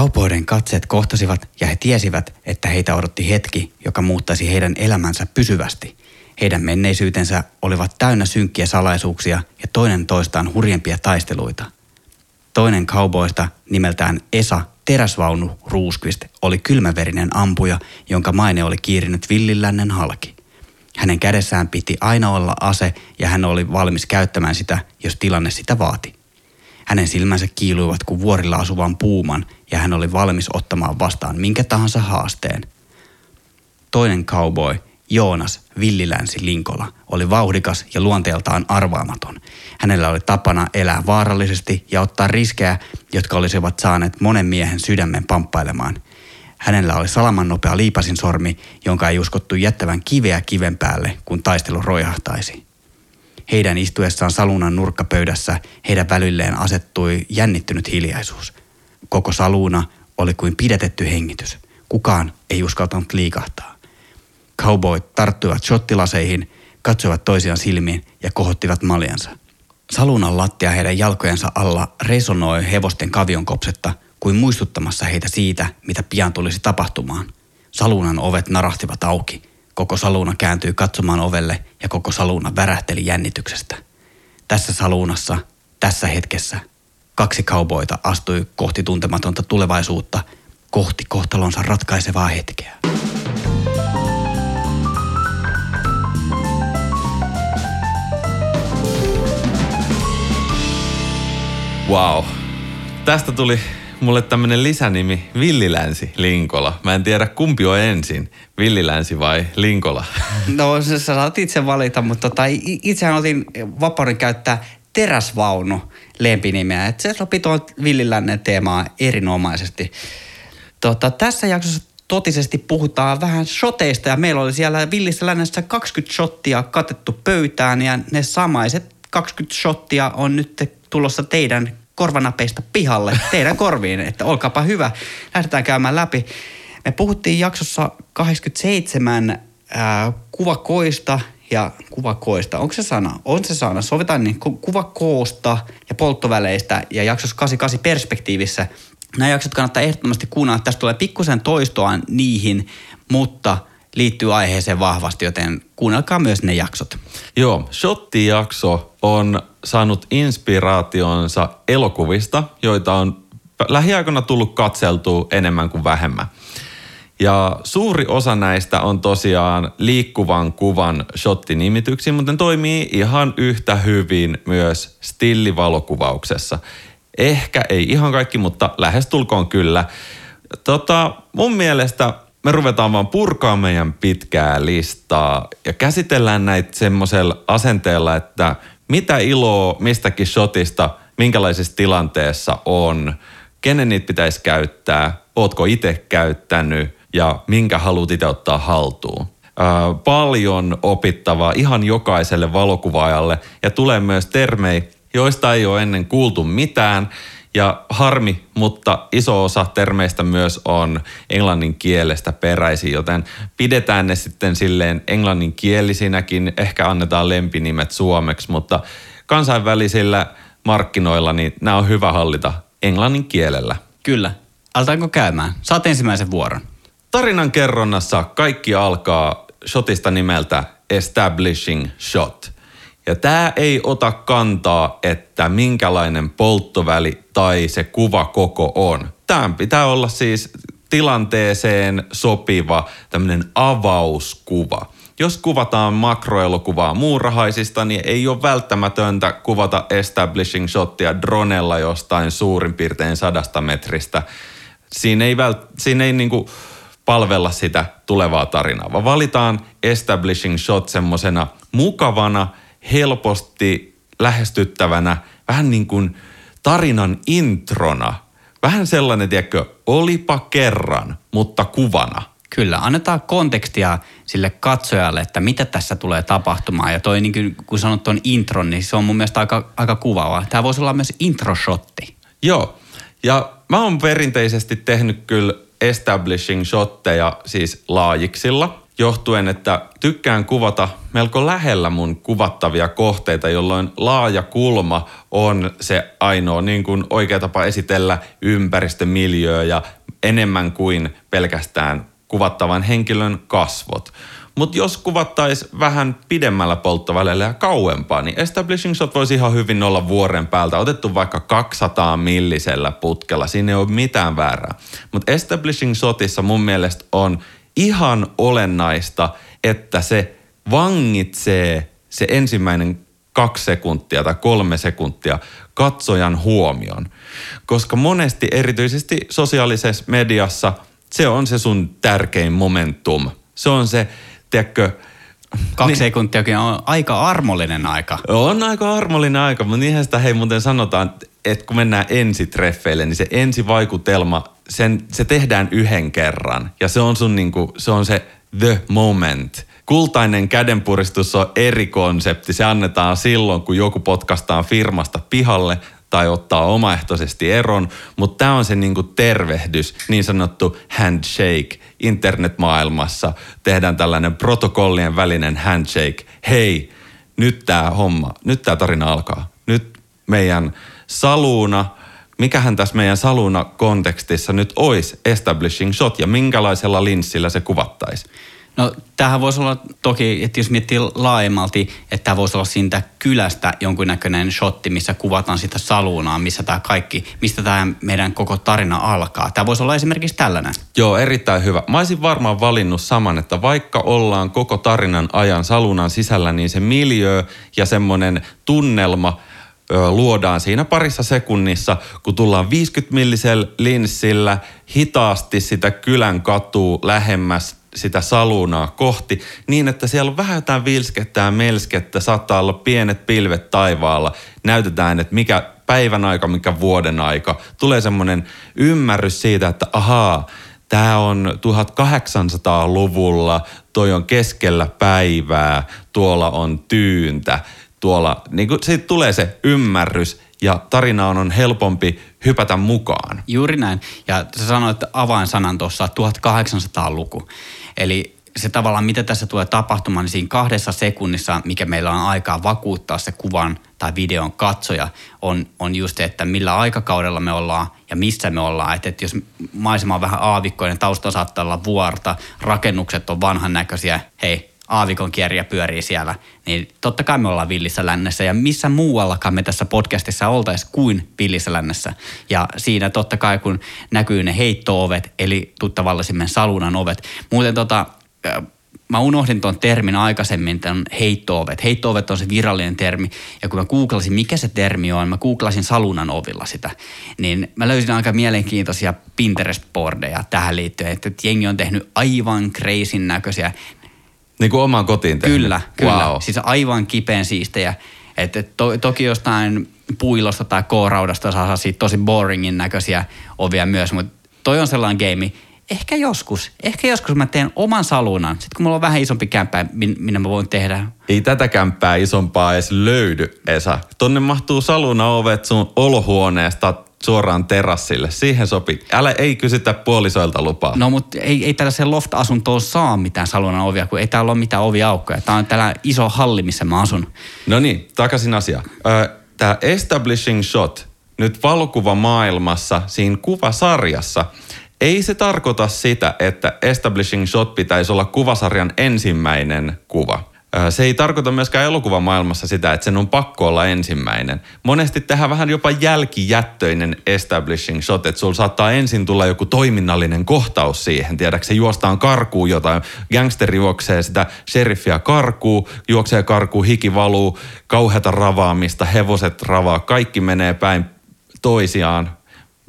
Kaupoiden katseet kohtasivat ja he tiesivät, että heitä odotti hetki, joka muuttaisi heidän elämänsä pysyvästi. Heidän menneisyytensä olivat täynnä synkkiä salaisuuksia ja toinen toistaan hurjempia taisteluita. Toinen kauboista nimeltään Esa Teräsvaunu Ruuskvist oli kylmäverinen ampuja, jonka maine oli kiirinyt villilännen halki. Hänen kädessään piti aina olla ase ja hän oli valmis käyttämään sitä, jos tilanne sitä vaati. Hänen silmänsä kiiluivat kuin vuorilla asuvan puuman ja hän oli valmis ottamaan vastaan minkä tahansa haasteen. Toinen cowboy, Joonas Villilänsi Linkola, oli vauhdikas ja luonteeltaan arvaamaton. Hänellä oli tapana elää vaarallisesti ja ottaa riskejä, jotka olisivat saaneet monen miehen sydämen pamppailemaan. Hänellä oli salaman nopea liipasin sormi, jonka ei uskottu jättävän kiveä kiven päälle, kun taistelu roihahtaisi. Heidän istuessaan salunan nurkkapöydässä heidän välilleen asettui jännittynyt hiljaisuus. Koko saluna oli kuin pidätetty hengitys. Kukaan ei uskaltanut liikahtaa. Cowboyt tarttuivat shottilaseihin, katsoivat toisiaan silmiin ja kohottivat maljansa. Salunan lattia heidän jalkojensa alla resonoi hevosten kavionkopsetta kuin muistuttamassa heitä siitä, mitä pian tulisi tapahtumaan. Salunan ovet narahtivat auki – Koko saluuna kääntyi katsomaan ovelle ja koko saluuna värähteli jännityksestä. Tässä saluunassa, tässä hetkessä, kaksi kauboita astui kohti tuntematonta tulevaisuutta, kohti kohtalonsa ratkaisevaa hetkeä. Wow. Tästä tuli mulle tämmönen lisänimi Villilänsi Linkola. Mä en tiedä kumpi on ensin, Villilänsi vai Linkola. No sä saat itse valita, mutta tota, itsehän otin vapauden käyttää teräsvaunu lempinimeä. Et se sopii tuon Villilännen teemaa erinomaisesti. Tota, tässä jaksossa totisesti puhutaan vähän shoteista ja meillä oli siellä Villissä lännessä 20 shottia katettu pöytään ja ne samaiset 20 shottia on nyt tulossa teidän korvanapeista pihalle teidän korviin, että olkaapa hyvä, lähdetään käymään läpi. Me puhuttiin jaksossa 87 ää, kuvakoista ja kuvakoista. Onko se sana? On se sana. Sovitaan niin ku, kuvakoosta ja polttoväleistä ja jaksossa 88 perspektiivissä. Nämä jaksot kannattaa ehdottomasti kuunnella. Tästä tulee pikkusen toistoa niihin, mutta liittyy aiheeseen vahvasti, joten kuunnelkaa myös ne jaksot. Joo, Shotti-jakso on saanut inspiraationsa elokuvista, joita on lähiaikoina tullut katseltua enemmän kuin vähemmän. Ja suuri osa näistä on tosiaan liikkuvan kuvan shottinimityksiä, mutta ne toimii ihan yhtä hyvin myös stillivalokuvauksessa. Ehkä ei ihan kaikki, mutta lähestulkoon kyllä. Tota, mun mielestä me ruvetaan vaan purkaa meidän pitkää listaa ja käsitellään näitä semmoisella asenteella, että mitä iloa mistäkin shotista, minkälaisessa tilanteessa on, kenen niitä pitäisi käyttää, ootko itse käyttänyt? Ja minkä haluat itse ottaa haltuun. Ää, paljon opittavaa ihan jokaiselle valokuvaajalle. Ja tulee myös termejä, joista ei ole ennen kuultu mitään – ja harmi, mutta iso osa termeistä myös on englannin kielestä peräisin, joten pidetään ne sitten silleen englanninkielisinäkin, ehkä annetaan lempinimet suomeksi, mutta kansainvälisillä markkinoilla niin nämä on hyvä hallita englannin kielellä. Kyllä. Altaanko käymään? Saat ensimmäisen vuoron. Tarinan kerronnassa kaikki alkaa shotista nimeltä Establishing Shot – ja tämä ei ota kantaa, että minkälainen polttoväli tai se kuva koko on. Tämä pitää olla siis tilanteeseen sopiva tämmöinen avauskuva. Jos kuvataan makroelokuvaa muurahaisista, niin ei ole välttämätöntä kuvata establishing shottia dronella jostain suurin piirtein sadasta metristä. Siinä ei, vält- siinä ei niinku palvella sitä tulevaa tarinaa, vaan valitaan establishing shot semmosena mukavana – helposti lähestyttävänä, vähän niin kuin tarinan introna. Vähän sellainen, tiedätkö, olipa kerran, mutta kuvana. Kyllä, annetaan kontekstia sille katsojalle, että mitä tässä tulee tapahtumaan. Ja toi, niin kuin, kun sanot tuon intron, niin se on mun mielestä aika, aika kuvaavaa. Tämä voisi olla myös introshotti. Joo, ja mä oon perinteisesti tehnyt kyllä establishing shotteja siis laajiksilla. Johtuen, että tykkään kuvata melko lähellä mun kuvattavia kohteita, jolloin laaja kulma on se ainoa niin kuin oikea tapa esitellä ympäristömiljöö ja enemmän kuin pelkästään kuvattavan henkilön kasvot. Mutta jos kuvattaisiin vähän pidemmällä polttovälillä ja kauempaa, niin establishing shot voisi ihan hyvin olla vuoren päältä. Otettu vaikka 200 millisellä putkella, siinä ei ole mitään väärää. Mutta establishing shotissa mun mielestä on ihan olennaista, että se vangitsee se ensimmäinen kaksi sekuntia tai kolme sekuntia katsojan huomion. Koska monesti erityisesti sosiaalisessa mediassa se on se sun tärkein momentum. Se on se, tiedätkö, Kaksi niin, sekuntiakin on aika armollinen aika. On aika armollinen aika, mutta niinhän sitä hei muuten sanotaan, että kun mennään ensitreffeille, niin se ensivaikutelma, sen, se tehdään yhden kerran. Ja se on sun niinku, se on se the moment. Kultainen kädenpuristus on eri konsepti. Se annetaan silloin, kun joku potkastaa firmasta pihalle tai ottaa omaehtoisesti eron, mutta tämä on se niinku tervehdys, niin sanottu handshake internetmaailmassa. Tehdään tällainen protokollien välinen handshake. Hei, nyt tämä homma, nyt tämä tarina alkaa. Nyt meidän saluuna, mikähän tässä meidän saluuna kontekstissa nyt olisi establishing shot ja minkälaisella linssillä se kuvattaisi? No tämähän voisi olla toki, että jos miettii laajemmalti, että tämä voisi olla siitä kylästä jonkunnäköinen shotti, missä kuvataan sitä saluunaa, missä tämä kaikki, mistä tämä meidän koko tarina alkaa. Tämä voisi olla esimerkiksi tällainen. Joo, erittäin hyvä. Mä olisin varmaan valinnut saman, että vaikka ollaan koko tarinan ajan salunan sisällä, niin se miljö ja semmoinen tunnelma – luodaan siinä parissa sekunnissa, kun tullaan 50 millisellä linssillä hitaasti sitä kylän katua lähemmäs sitä salunaa kohti niin, että siellä on vähän jotain vilskettä ja melskettä, saattaa olla pienet pilvet taivaalla. Näytetään, että mikä päivän aika, mikä vuoden aika. Tulee semmoinen ymmärrys siitä, että ahaa, tämä on 1800-luvulla, toi on keskellä päivää, tuolla on tyyntä, tuolla, niin kuin, siitä tulee se ymmärrys ja tarinaan on helpompi hypätä mukaan. Juuri näin. Ja sä sanoit avainsanan tuossa 1800-luku. Eli se tavallaan, mitä tässä tulee tapahtumaan, niin siinä kahdessa sekunnissa, mikä meillä on aikaa vakuuttaa se kuvan tai videon katsoja, on, on just se, että millä aikakaudella me ollaan ja missä me ollaan. Että, että jos maisema on vähän aavikkoinen, tausta saattaa olla vuorta, rakennukset on vanhan näköisiä, hei, aavikon kierriä pyörii siellä, niin totta kai me ollaan villissä lännessä ja missä muuallakaan me tässä podcastissa oltaisiin kuin villissä lännessä. Ja siinä totta kai kun näkyy ne heittoovet, eli tuttavallisimmen salunan ovet. Muuten tota, mä unohdin tuon termin aikaisemmin, tämän heittoovet. Heittoovet on se virallinen termi. Ja kun mä googlasin, mikä se termi on, mä googlasin salunan ovilla sitä. Niin mä löysin aika mielenkiintoisia Pinterest-bordeja tähän liittyen, että jengi on tehnyt aivan kreisin näköisiä niin kuin omaan kotiin tehnyt. Kyllä, kyllä. Wow. Siis aivan kipeän siistejä. Että to, toki jostain puilosta tai kooraudasta saa siitä tosi boringin näköisiä ovia myös, mutta toi on sellainen game, ehkä joskus, ehkä joskus mä teen oman salunan. Sitten kun mulla on vähän isompi kämppä, minä mä voin tehdä. Ei tätä kämppää isompaa edes löydy, Esa. Tonne mahtuu saluna ovet sun olohuoneesta suoraan terassille. Siihen sopii. Älä ei kysytä puolisoilta lupaa. No mutta ei, ei tällaisen loft-asuntoon saa mitään salunan ovia, kun ei täällä ole mitään oviaukkoja. Tämä on täällä iso halli, missä mä asun. No niin, takaisin asiaan. Tämä establishing shot nyt valokuvamaailmassa, siinä kuvasarjassa, ei se tarkoita sitä, että establishing shot pitäisi olla kuvasarjan ensimmäinen kuva. Se ei tarkoita myöskään elokuvamaailmassa sitä, että sen on pakko olla ensimmäinen. Monesti tehdään vähän jopa jälkijättöinen establishing shot, että sulla saattaa ensin tulla joku toiminnallinen kohtaus siihen. Tiedätkö, juostaan karkuu jotain, gangsteri juoksee sitä sheriffiä karkuu, juoksee karkuu, hiki valuu, kauheata ravaamista, hevoset ravaa, kaikki menee päin toisiaan,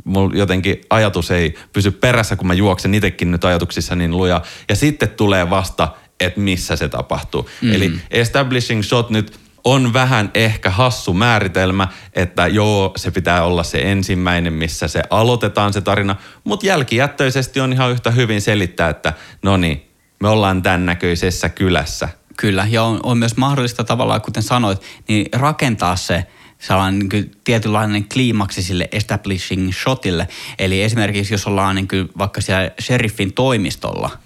mulla jotenkin ajatus ei pysy perässä, kun mä juoksen itsekin nyt ajatuksissa niin luja. Ja sitten tulee vasta että missä se tapahtuu. Mm. Eli establishing shot nyt on vähän ehkä hassu määritelmä, että joo, se pitää olla se ensimmäinen, missä se aloitetaan se tarina, mutta jälkijättöisesti on ihan yhtä hyvin selittää, että no niin, me ollaan tämän näköisessä kylässä. Kyllä, ja on, on myös mahdollista tavallaan, kuten sanoit, niin rakentaa se sellainen niin tietynlainen kliimaksi sille establishing shotille. Eli esimerkiksi jos ollaan niin vaikka siellä sheriffin toimistolla –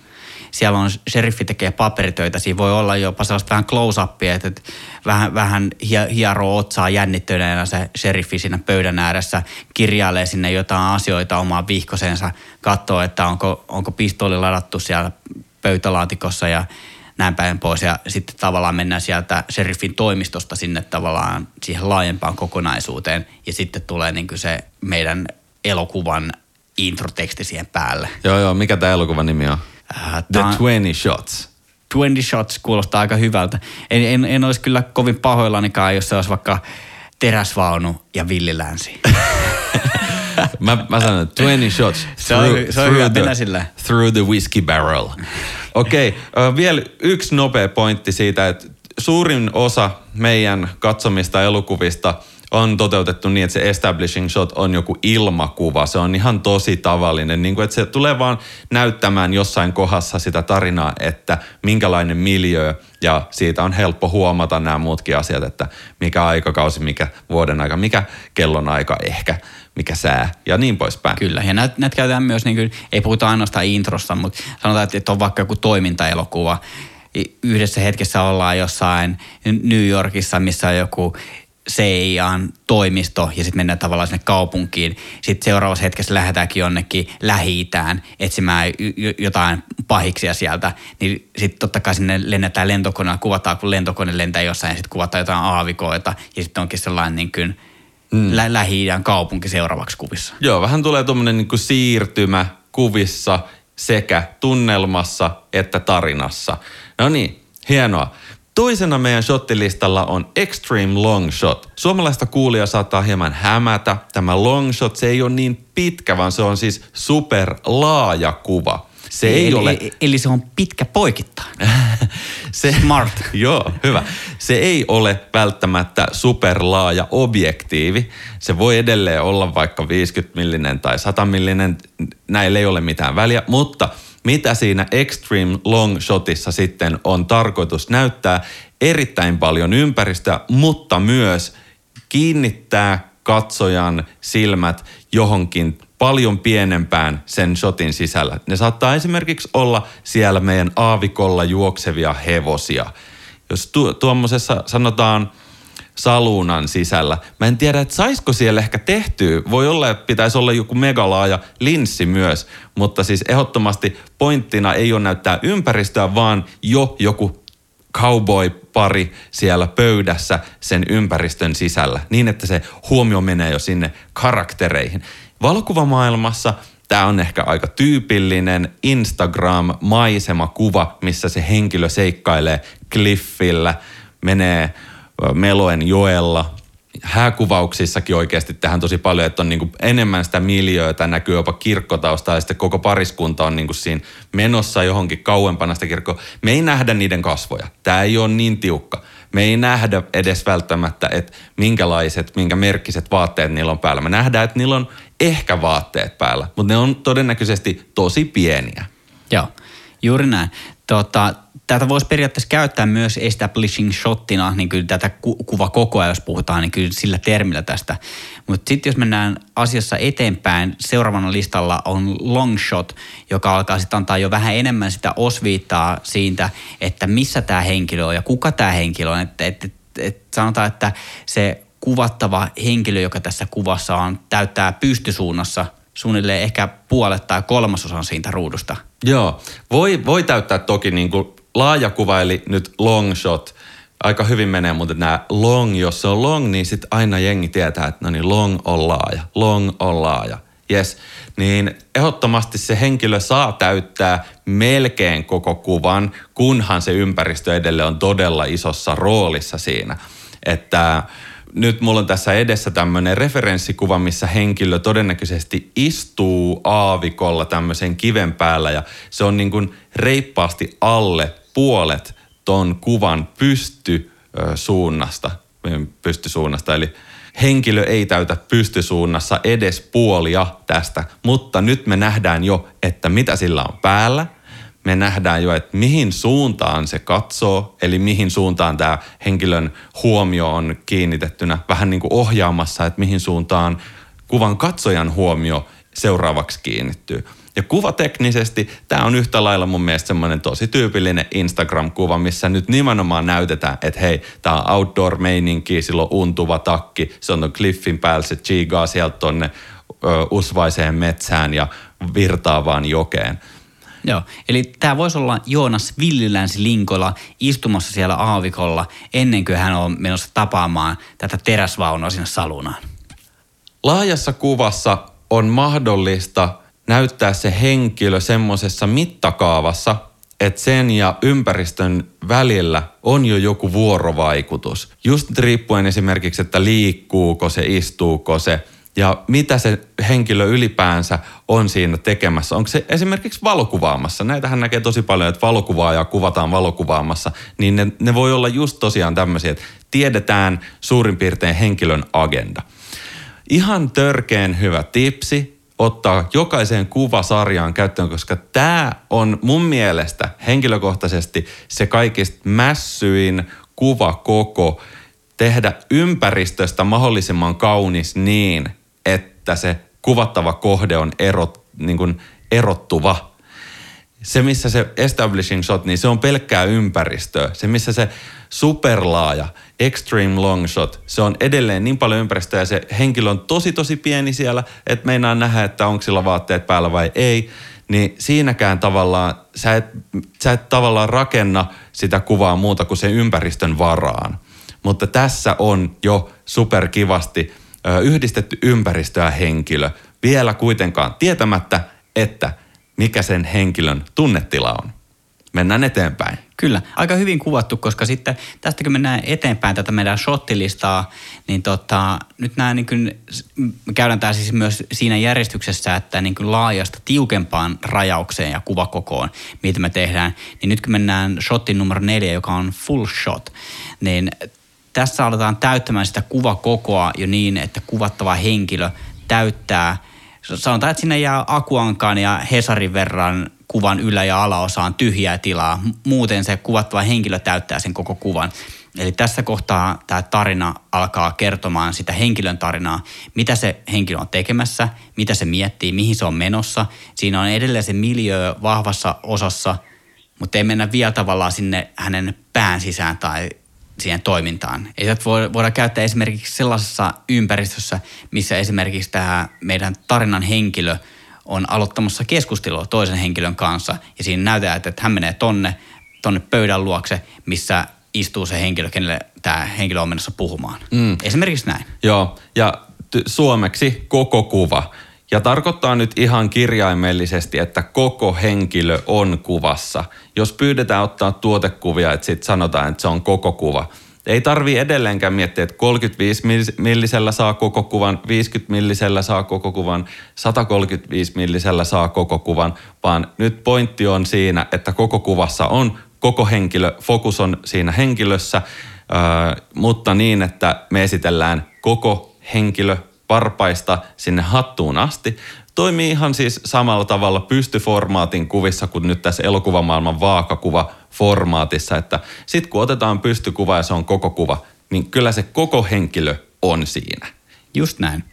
siellä on, sheriffi tekee paperitöitä, siinä voi olla jopa sellaista vähän close-upia, että, vähän, vähän hieroo otsaa jännittyneenä se sheriffi siinä pöydän ääressä, kirjailee sinne jotain asioita omaan vihkosensa, katsoo, että onko, onko pistooli ladattu siellä pöytälaatikossa ja näin päin pois. Ja sitten tavallaan mennään sieltä sheriffin toimistosta sinne tavallaan siihen laajempaan kokonaisuuteen. Ja sitten tulee niin kuin se meidän elokuvan introteksti siihen päälle. Joo, joo. Mikä tämä elokuvan nimi on? The 20 Shots. 20 Shots kuulostaa aika hyvältä. En, en, en olisi kyllä kovin pahoillanikaan, jos se olisi vaikka teräsvaunu ja villilänsi. mä, mä sanon 20 shots se on, through, se on through, the, through the whiskey barrel. Okei, okay, uh, vielä yksi nopea pointti siitä, että suurin osa meidän katsomista elokuvista – on toteutettu niin, että se establishing shot on joku ilmakuva. Se on ihan tosi tavallinen, niin kuin, että se tulee vaan näyttämään jossain kohdassa sitä tarinaa, että minkälainen miljö ja siitä on helppo huomata nämä muutkin asiat, että mikä aikakausi, mikä vuoden aika, mikä kellon aika ehkä, mikä sää ja niin poispäin. Kyllä, ja näitä näitä käytetään myös, niin kuin, ei puhuta ainoastaan introsta, mutta sanotaan, että on vaikka joku toimintaelokuva, yhdessä hetkessä ollaan jossain New Yorkissa, missä on joku CIAn toimisto ja sitten mennään tavallaan sinne kaupunkiin. Sitten seuraavassa hetkessä lähdetäänkin jonnekin lähi etsimään jotain pahiksia sieltä. Niin sitten totta kai sinne lennetään lentokoneella, kuvataan kun lentokone lentää jossain ja sitten kuvataan jotain aavikoita. Ja sitten onkin sellainen niin kuin mm. lä- lähi kaupunki seuraavaksi kuvissa. Joo, vähän tulee tuommoinen niin siirtymä kuvissa sekä tunnelmassa että tarinassa. No niin, hienoa. Toisena meidän shottilistalla on Extreme Long Shot. Suomalaista kuulia saattaa hieman hämätä. Tämä long shot, se ei ole niin pitkä, vaan se on siis super laaja kuva. Se ei, ei eli, ole... Eli se on pitkä poikittain. se, Smart. joo, hyvä. Se ei ole välttämättä superlaaja objektiivi. Se voi edelleen olla vaikka 50 millinen tai 100 millinen. Näillä ei ole mitään väliä, mutta – mitä siinä Extreme Long Shotissa sitten on tarkoitus näyttää erittäin paljon ympäristöä, mutta myös kiinnittää katsojan silmät johonkin paljon pienempään sen shotin sisällä. Ne saattaa esimerkiksi olla siellä meidän aavikolla juoksevia hevosia. Jos tu- tuommoisessa sanotaan – saluunan sisällä. Mä en tiedä, että saisiko siellä ehkä tehtyä. Voi olla, että pitäisi olla joku megalaaja linssi myös, mutta siis ehdottomasti pointtina ei ole näyttää ympäristöä, vaan jo joku cowboy-pari siellä pöydässä sen ympäristön sisällä, niin että se huomio menee jo sinne karaktereihin. Valokuvamaailmassa tämä on ehkä aika tyypillinen Instagram-maisemakuva, missä se henkilö seikkailee kliffillä, menee – Meloen joella. Hääkuvauksissakin oikeasti tähän tosi paljon, että on niin enemmän sitä miljöötä, näkyy jopa kirkkotausta ja sitten koko pariskunta on niin siinä menossa johonkin kauempana sitä kirkkoa. Me ei nähdä niiden kasvoja. Tämä ei ole niin tiukka. Me ei nähdä edes välttämättä, että minkälaiset, minkä merkkiset vaatteet niillä on päällä. Me nähdään, että niillä on ehkä vaatteet päällä, mutta ne on todennäköisesti tosi pieniä. Joo, juuri näin. Tota, tätä voisi periaatteessa käyttää myös establishing shottina, niin kyllä tätä ku- kuva koko ajan, jos puhutaan, niin kyllä sillä termillä tästä. Mutta sitten jos mennään asiassa eteenpäin, seuraavana listalla on long shot, joka alkaa sitten antaa jo vähän enemmän sitä osviittaa siitä, että missä tämä henkilö on ja kuka tämä henkilö on. Että et, et, et sanotaan, että se kuvattava henkilö, joka tässä kuvassa on, täyttää pystysuunnassa suunnilleen ehkä puolet tai kolmasosan siitä ruudusta. Joo, voi, voi täyttää toki niin kuin laaja kuva, eli nyt long shot, aika hyvin menee, mutta nämä long, jos se on long, niin sitten aina jengi tietää, että no niin, long on laaja, long on laaja. Yes, niin ehdottomasti se henkilö saa täyttää melkein koko kuvan, kunhan se ympäristö edelleen on todella isossa roolissa siinä. Että nyt mulla on tässä edessä tämmöinen referenssikuva, missä henkilö todennäköisesti istuu aavikolla tämmöisen kiven päällä ja se on niin kuin reippaasti alle puolet ton kuvan pystysuunnasta, pystysuunnasta, eli henkilö ei täytä pystysuunnassa edes puolia tästä, mutta nyt me nähdään jo, että mitä sillä on päällä. Me nähdään jo, että mihin suuntaan se katsoo, eli mihin suuntaan tämä henkilön huomio on kiinnitettynä, vähän niin kuin ohjaamassa, että mihin suuntaan kuvan katsojan huomio seuraavaksi kiinnittyy. Ja kuvateknisesti tämä on yhtä lailla mun mielestä semmoinen tosi tyypillinen Instagram-kuva, missä nyt nimenomaan näytetään, että hei, tämä on outdoor-meininki, sillä on untuva takki, se on ton cliffin päällä, se chigaa sieltä tonne ö, usvaiseen metsään ja virtaavaan jokeen. Joo, eli tämä voisi olla Joonas Villilänsi Linkola istumassa siellä aavikolla ennen kuin hän on menossa tapaamaan tätä teräsvaunua sinne salunaan. Laajassa kuvassa on mahdollista näyttää se henkilö semmoisessa mittakaavassa, että sen ja ympäristön välillä on jo joku vuorovaikutus. Just riippuen esimerkiksi, että liikkuuko se, istuuko se – ja mitä se henkilö ylipäänsä on siinä tekemässä. Onko se esimerkiksi valokuvaamassa? Näitähän näkee tosi paljon, että valokuvaaja kuvataan valokuvaamassa, niin ne, ne voi olla just tosiaan tämmöisiä, että tiedetään suurin piirtein henkilön agenda. Ihan törkeen hyvä tipsi ottaa jokaiseen kuvasarjaan käyttöön, koska tämä on mun mielestä henkilökohtaisesti se kaikista mässyin kuvakoko, tehdä ympäristöstä mahdollisimman kaunis niin, että se kuvattava kohde on erot, niin kuin erottuva. Se, missä se establishing shot, niin se on pelkkää ympäristöä. Se, missä se superlaaja, extreme long shot, se on edelleen niin paljon ympäristöä ja se henkilö on tosi tosi pieni siellä, että meinaa nähdä, että onko sillä vaatteet päällä vai ei. Niin siinäkään tavallaan, sä et, sä et tavallaan rakenna sitä kuvaa muuta kuin sen ympäristön varaan. Mutta tässä on jo superkivasti yhdistetty ympäristö ja henkilö, vielä kuitenkaan tietämättä, että mikä sen henkilön tunnetila on. Mennään eteenpäin. Kyllä, aika hyvin kuvattu, koska sitten tästä kun mennään eteenpäin tätä meidän shottilistaa, niin tota, nyt nämä niin kuin, käydään tämä siis myös siinä järjestyksessä, että niin kuin laajasta tiukempaan rajaukseen ja kuvakokoon, mitä me tehdään, niin nyt kun mennään shotin numero neljä, joka on full shot, niin tässä aletaan täyttämään sitä kuvakokoa jo niin, että kuvattava henkilö täyttää, sanotaan, että sinne jää Akuankaan ja Hesarin verran kuvan ylä- ja alaosaan tyhjää tilaa. Muuten se kuvattava henkilö täyttää sen koko kuvan. Eli tässä kohtaa tämä tarina alkaa kertomaan sitä henkilön tarinaa, mitä se henkilö on tekemässä, mitä se miettii, mihin se on menossa. Siinä on edelleen se miljö vahvassa osassa, mutta ei mennä vielä tavallaan sinne hänen pään sisään tai siihen toimintaan. Ei tätä voida käyttää esimerkiksi sellaisessa ympäristössä, missä esimerkiksi tämä meidän tarinan henkilö on aloittamassa keskustelua toisen henkilön kanssa ja siinä näytetään, että hän menee tonne, tonne pöydän luokse, missä istuu se henkilö, kenelle tämä henkilö on menossa puhumaan. Mm. Esimerkiksi näin. Joo, ja t- suomeksi koko kuva. Ja tarkoittaa nyt ihan kirjaimellisesti, että koko henkilö on kuvassa. Jos pyydetään ottaa tuotekuvia, että sitten sanotaan, että se on koko kuva. Ei tarvi edelleenkään miettiä, että 35 millisellä saa koko kuvan, 50 millisellä saa koko kuvan, 135 millisellä saa koko kuvan, vaan nyt pointti on siinä, että koko kuvassa on koko henkilö, fokus on siinä henkilössä, mutta niin, että me esitellään koko henkilö varpaista sinne hattuun asti. Toimii ihan siis samalla tavalla pystyformaatin kuvissa kuin nyt tässä elokuvamaailman vaakakuva formaatissa, että sitten kun otetaan pystykuva ja se on koko kuva, niin kyllä se koko henkilö on siinä. Just näin.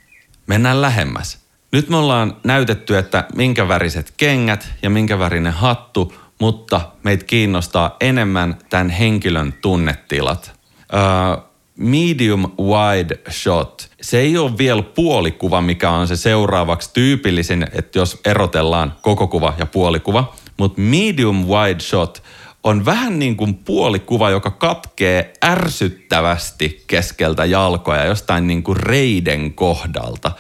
Mennään lähemmäs. Nyt me ollaan näytetty, että minkä väriset kengät ja minkä värinen hattu, mutta meitä kiinnostaa enemmän tämän henkilön tunnetilat. Öö, medium wide shot. Se ei ole vielä puolikuva, mikä on se seuraavaksi tyypillisin, että jos erotellaan koko kuva ja puolikuva. Mutta medium wide shot on vähän niin kuin puolikuva, joka katkee ärsyttävästi keskeltä jalkoja jostain niin kuin reiden kohdalta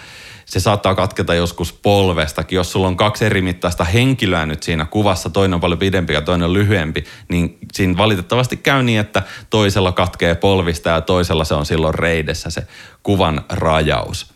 se saattaa katketa joskus polvestakin. Jos sulla on kaksi eri mittaista henkilöä nyt siinä kuvassa, toinen on paljon pidempi ja toinen on lyhyempi, niin siinä valitettavasti käy niin, että toisella katkee polvista ja toisella se on silloin reidessä se kuvan rajaus.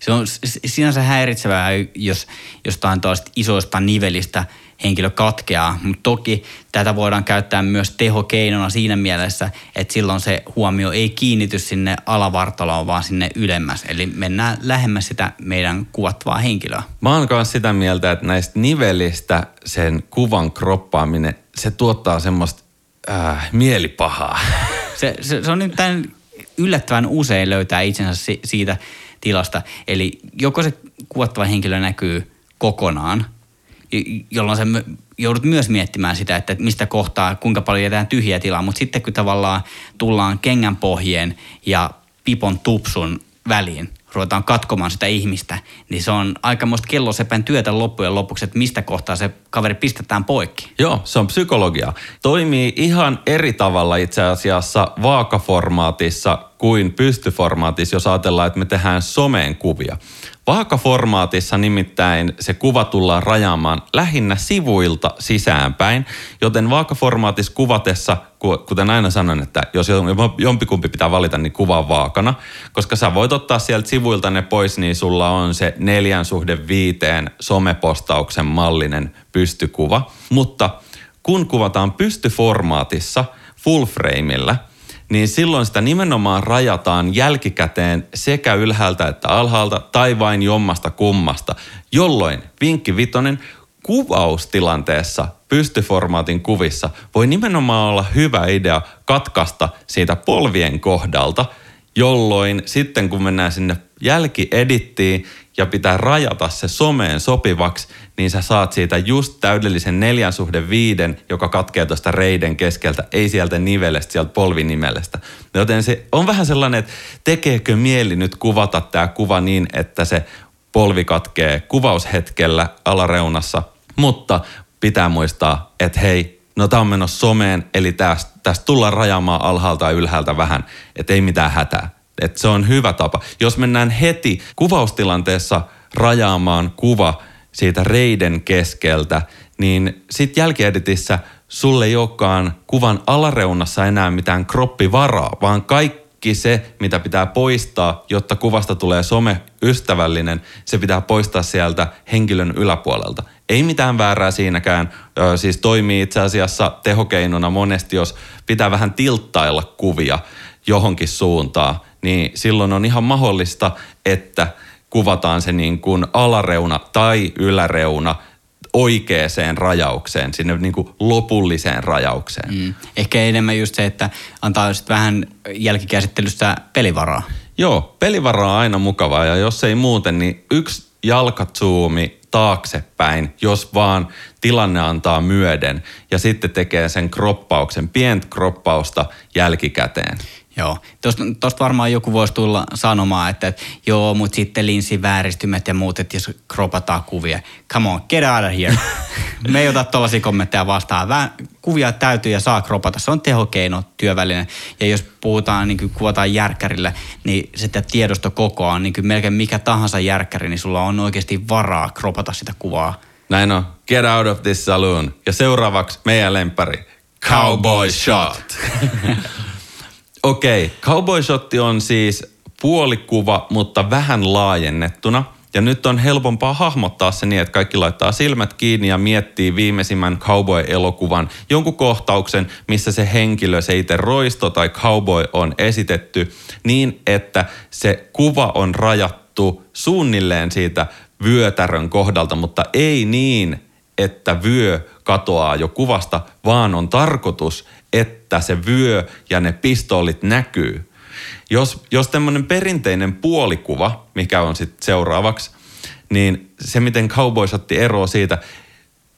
Se on sinänsä häiritsevää, jos jostain tuosta isoista nivelistä – henkilö katkeaa, mutta toki tätä voidaan käyttää myös tehokeinona siinä mielessä, että silloin se huomio ei kiinnity sinne alavartaloon, vaan sinne ylemmäs. Eli mennään lähemmäs sitä meidän kuvattavaa henkilöä. Mä oon myös sitä mieltä, että näistä nivelistä sen kuvan kroppaaminen, se tuottaa semmoista äh, mielipahaa. Se, se, se on nyt tämän yllättävän usein löytää itsensä siitä tilasta. Eli joko se kuvattava henkilö näkyy kokonaan, jolloin sä joudut myös miettimään sitä, että mistä kohtaa, kuinka paljon jätetään tyhjiä tilaa, mutta sitten kun tavallaan tullaan kengän pohjeen ja pipon tupsun väliin, ruvetaan katkomaan sitä ihmistä, niin se on aikamoista kellosepän työtä loppujen lopuksi, että mistä kohtaa se kaveri pistetään poikki. Joo, se on psykologia. Toimii ihan eri tavalla itse asiassa vaakaformaatissa kuin pystyformaatissa, jos ajatellaan, että me tehdään someen kuvia. Vaakaformaatissa nimittäin se kuva tullaan rajaamaan lähinnä sivuilta sisäänpäin, joten vaakaformaatissa kuvatessa, kuten aina sanon, että jos jompikumpi pitää valita, niin kuva vaakana, koska sä voit ottaa sieltä sivuilta ne pois, niin sulla on se neljän suhde viiteen somepostauksen mallinen pystykuva. Mutta kun kuvataan pystyformaatissa full frameillä – niin silloin sitä nimenomaan rajataan jälkikäteen sekä ylhäältä että alhaalta tai vain jommasta kummasta, jolloin vinkki vitonen kuvaustilanteessa pystyformaatin kuvissa voi nimenomaan olla hyvä idea katkaista siitä polvien kohdalta, jolloin sitten kun mennään sinne jälkiedittiin ja pitää rajata se someen sopivaksi, niin sä saat siitä just täydellisen neljän suhde viiden, joka katkee tuosta reiden keskeltä, ei sieltä nivelestä, sieltä polvinimelestä. Joten se on vähän sellainen, että tekeekö mieli nyt kuvata tämä kuva niin, että se polvi katkee kuvaushetkellä alareunassa, mutta pitää muistaa, että hei, no tämä on menossa someen, eli tästä, tästä tullaan rajaamaan alhaalta ja ylhäältä vähän, että ei mitään hätää. Että se on hyvä tapa. Jos mennään heti kuvaustilanteessa rajaamaan kuva siitä reiden keskeltä, niin sitten jälkieditissä sulle ei olekaan kuvan alareunassa enää mitään kroppivaraa, vaan kaikki se, mitä pitää poistaa, jotta kuvasta tulee someystävällinen, se pitää poistaa sieltä henkilön yläpuolelta. Ei mitään väärää siinäkään, siis toimii itse asiassa tehokeinona monesti, jos pitää vähän tilttailla kuvia johonkin suuntaan, niin silloin on ihan mahdollista, että kuvataan se niin kuin alareuna tai yläreuna oikeaan rajaukseen, sinne niin kuin lopulliseen rajaukseen. Mm. Ehkä enemmän just se, että antaa just vähän jälkikäsittelystä pelivaraa. Joo, pelivaraa on aina mukavaa ja jos ei muuten, niin yksi jalkatsuumi taaksepäin, jos vaan tilanne antaa myöden ja sitten tekee sen kroppauksen, pientä kroppausta jälkikäteen. Joo, tuosta varmaan joku voisi tulla sanomaan, että, että joo, mutta sitten linsin vääristymät ja muut, että jos kropataan kuvia. Come on, get out of here. Me ei ota tuollaisia kommentteja vastaan. Vä, kuvia täytyy ja saa kropata. Se on tehokeino, työväline. Ja jos puhutaan, niin kuin kuvataan järkkärillä, niin sitä tiedosto kokoaa, niin kuin melkein mikä tahansa järkkäri, niin sulla on oikeasti varaa kropata sitä kuvaa. Näin on. Get out of this saloon. Ja seuraavaksi meidän lempari. Cowboy shot. Okei, okay. Cowboy Shotti on siis puolikuva, mutta vähän laajennettuna. Ja nyt on helpompaa hahmottaa se niin, että kaikki laittaa silmät kiinni ja miettii viimeisimmän cowboy-elokuvan jonkun kohtauksen, missä se henkilö, se itse roisto tai cowboy on esitetty niin, että se kuva on rajattu suunnilleen siitä vyötärön kohdalta, mutta ei niin, että vyö katoaa jo kuvasta, vaan on tarkoitus, että se vyö ja ne pistoolit näkyy. Jos, jos tämmöinen perinteinen puolikuva, mikä on sitten seuraavaksi, niin se miten Cowboys otti eroa siitä,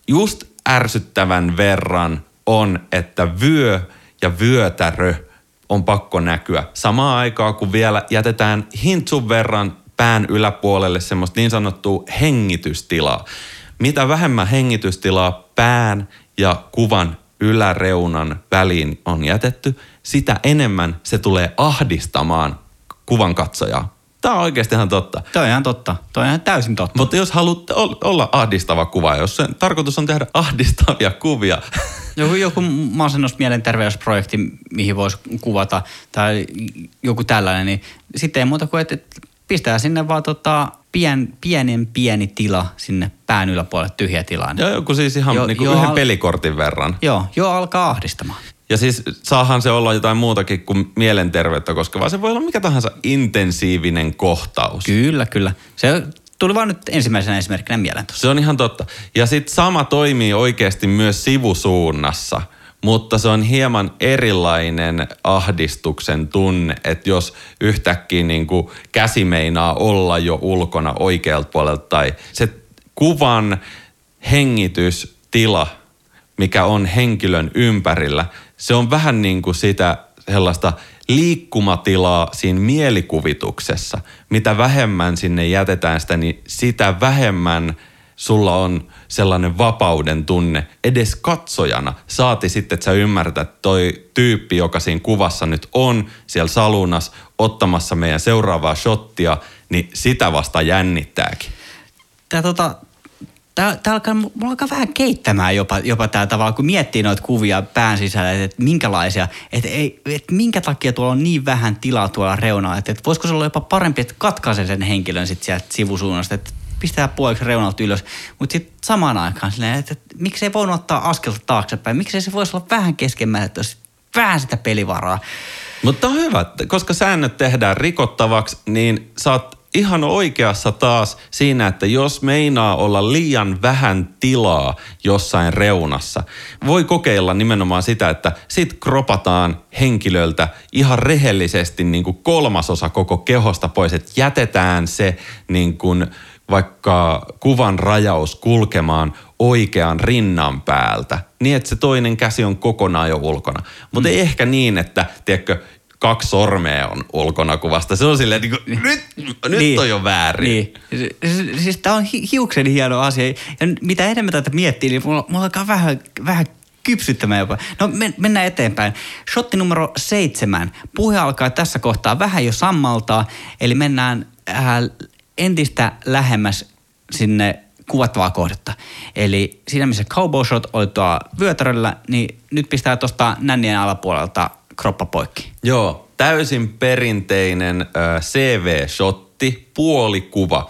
just ärsyttävän verran on, että vyö ja vyötärö on pakko näkyä. Samaan aikaan, kun vielä jätetään hintsun verran pään yläpuolelle semmoista niin sanottua hengitystilaa. Mitä vähemmän hengitystilaa pään ja kuvan yläreunan väliin on jätetty, sitä enemmän se tulee ahdistamaan kuvan katsojaa. Tämä on oikeasti ihan totta. Tämä on ihan totta. Tämä on ihan täysin totta. Mutta jos haluat olla ahdistava kuva, jos sen tarkoitus on tehdä ahdistavia kuvia. Joku, joku masennus mielenterveysprojekti, mihin voisi kuvata, tai joku tällainen, niin sitten ei muuta kuin, että pistää sinne vaan tota, pien, pienen pieni tila sinne pään yläpuolelle tyhjä tilaan. Joo, joku siis ihan jo, niin jo yhden al... pelikortin verran. Joo, jo alkaa ahdistamaan. Ja siis saahan se olla jotain muutakin kuin mielenterveyttä koskevaa. Se voi olla mikä tahansa intensiivinen kohtaus. Kyllä, kyllä. Se tuli vaan nyt ensimmäisenä esimerkkinä mieleen Se on ihan totta. Ja sitten sama toimii oikeasti myös sivusuunnassa. Mutta se on hieman erilainen ahdistuksen tunne, että jos yhtäkkiä niin kuin käsi meinaa olla jo ulkona oikealta puolelta tai se kuvan hengitystila, mikä on henkilön ympärillä, se on vähän niin kuin sitä sellaista liikkumatilaa siinä mielikuvituksessa. Mitä vähemmän sinne jätetään sitä, niin sitä vähemmän sulla on sellainen vapauden tunne edes katsojana. Saati sitten, että sä ymmärrät, että toi tyyppi, joka siinä kuvassa nyt on siellä salunas ottamassa meidän seuraavaa shottia, niin sitä vasta jännittääkin. Tämä tota, Tää, tää alkaa, mulla alkaa vähän keittämään jopa, jopa tämä tavalla, kun miettii noita kuvia pään sisällä, että, että minkälaisia, että, että minkä takia tuolla on niin vähän tilaa tuolla reunalla, että, että voisiko se olla jopa parempi, että katkaise sen henkilön sitten sieltä sivusuunnasta, että pistää puoliksi reunalta ylös, mutta sitten samaan aikaan silleen, että, miksei voinut ottaa askelta taaksepäin, miksei se voisi olla vähän keskemmän, että olisi vähän sitä pelivaraa. Mutta on hyvä, koska säännöt tehdään rikottavaksi, niin sä oot ihan oikeassa taas siinä, että jos meinaa olla liian vähän tilaa jossain reunassa, voi kokeilla nimenomaan sitä, että sit kropataan henkilöltä ihan rehellisesti niin kuin kolmasosa koko kehosta pois, että jätetään se niin kuin vaikka kuvan rajaus kulkemaan oikean rinnan päältä, niin että se toinen käsi on kokonaan jo ulkona. Mutta mm. ei ehkä niin, että tiedätkö, kaksi sormea on ulkona kuvasta. Se on silleen, niin kuin, nyt, nyt niin, on jo väärin. Niin. Siis, siis tämä on hiuksen hieno asia. Ja mitä enemmän tätä miettii, niin mulla, mulla alkaa vähän, vähän kypsyttämään jopa. No men, mennään eteenpäin. Shotti numero seitsemän. Puhe alkaa tässä kohtaa vähän jo sammaltaa, eli mennään äh, entistä lähemmäs sinne kuvattavaa kohdetta. Eli siinä missä cowboy shot oli tuo vyötäröllä, niin nyt pistää tuosta nännien alapuolelta kroppa poikki. Joo, täysin perinteinen äh, CV-shotti, puolikuva.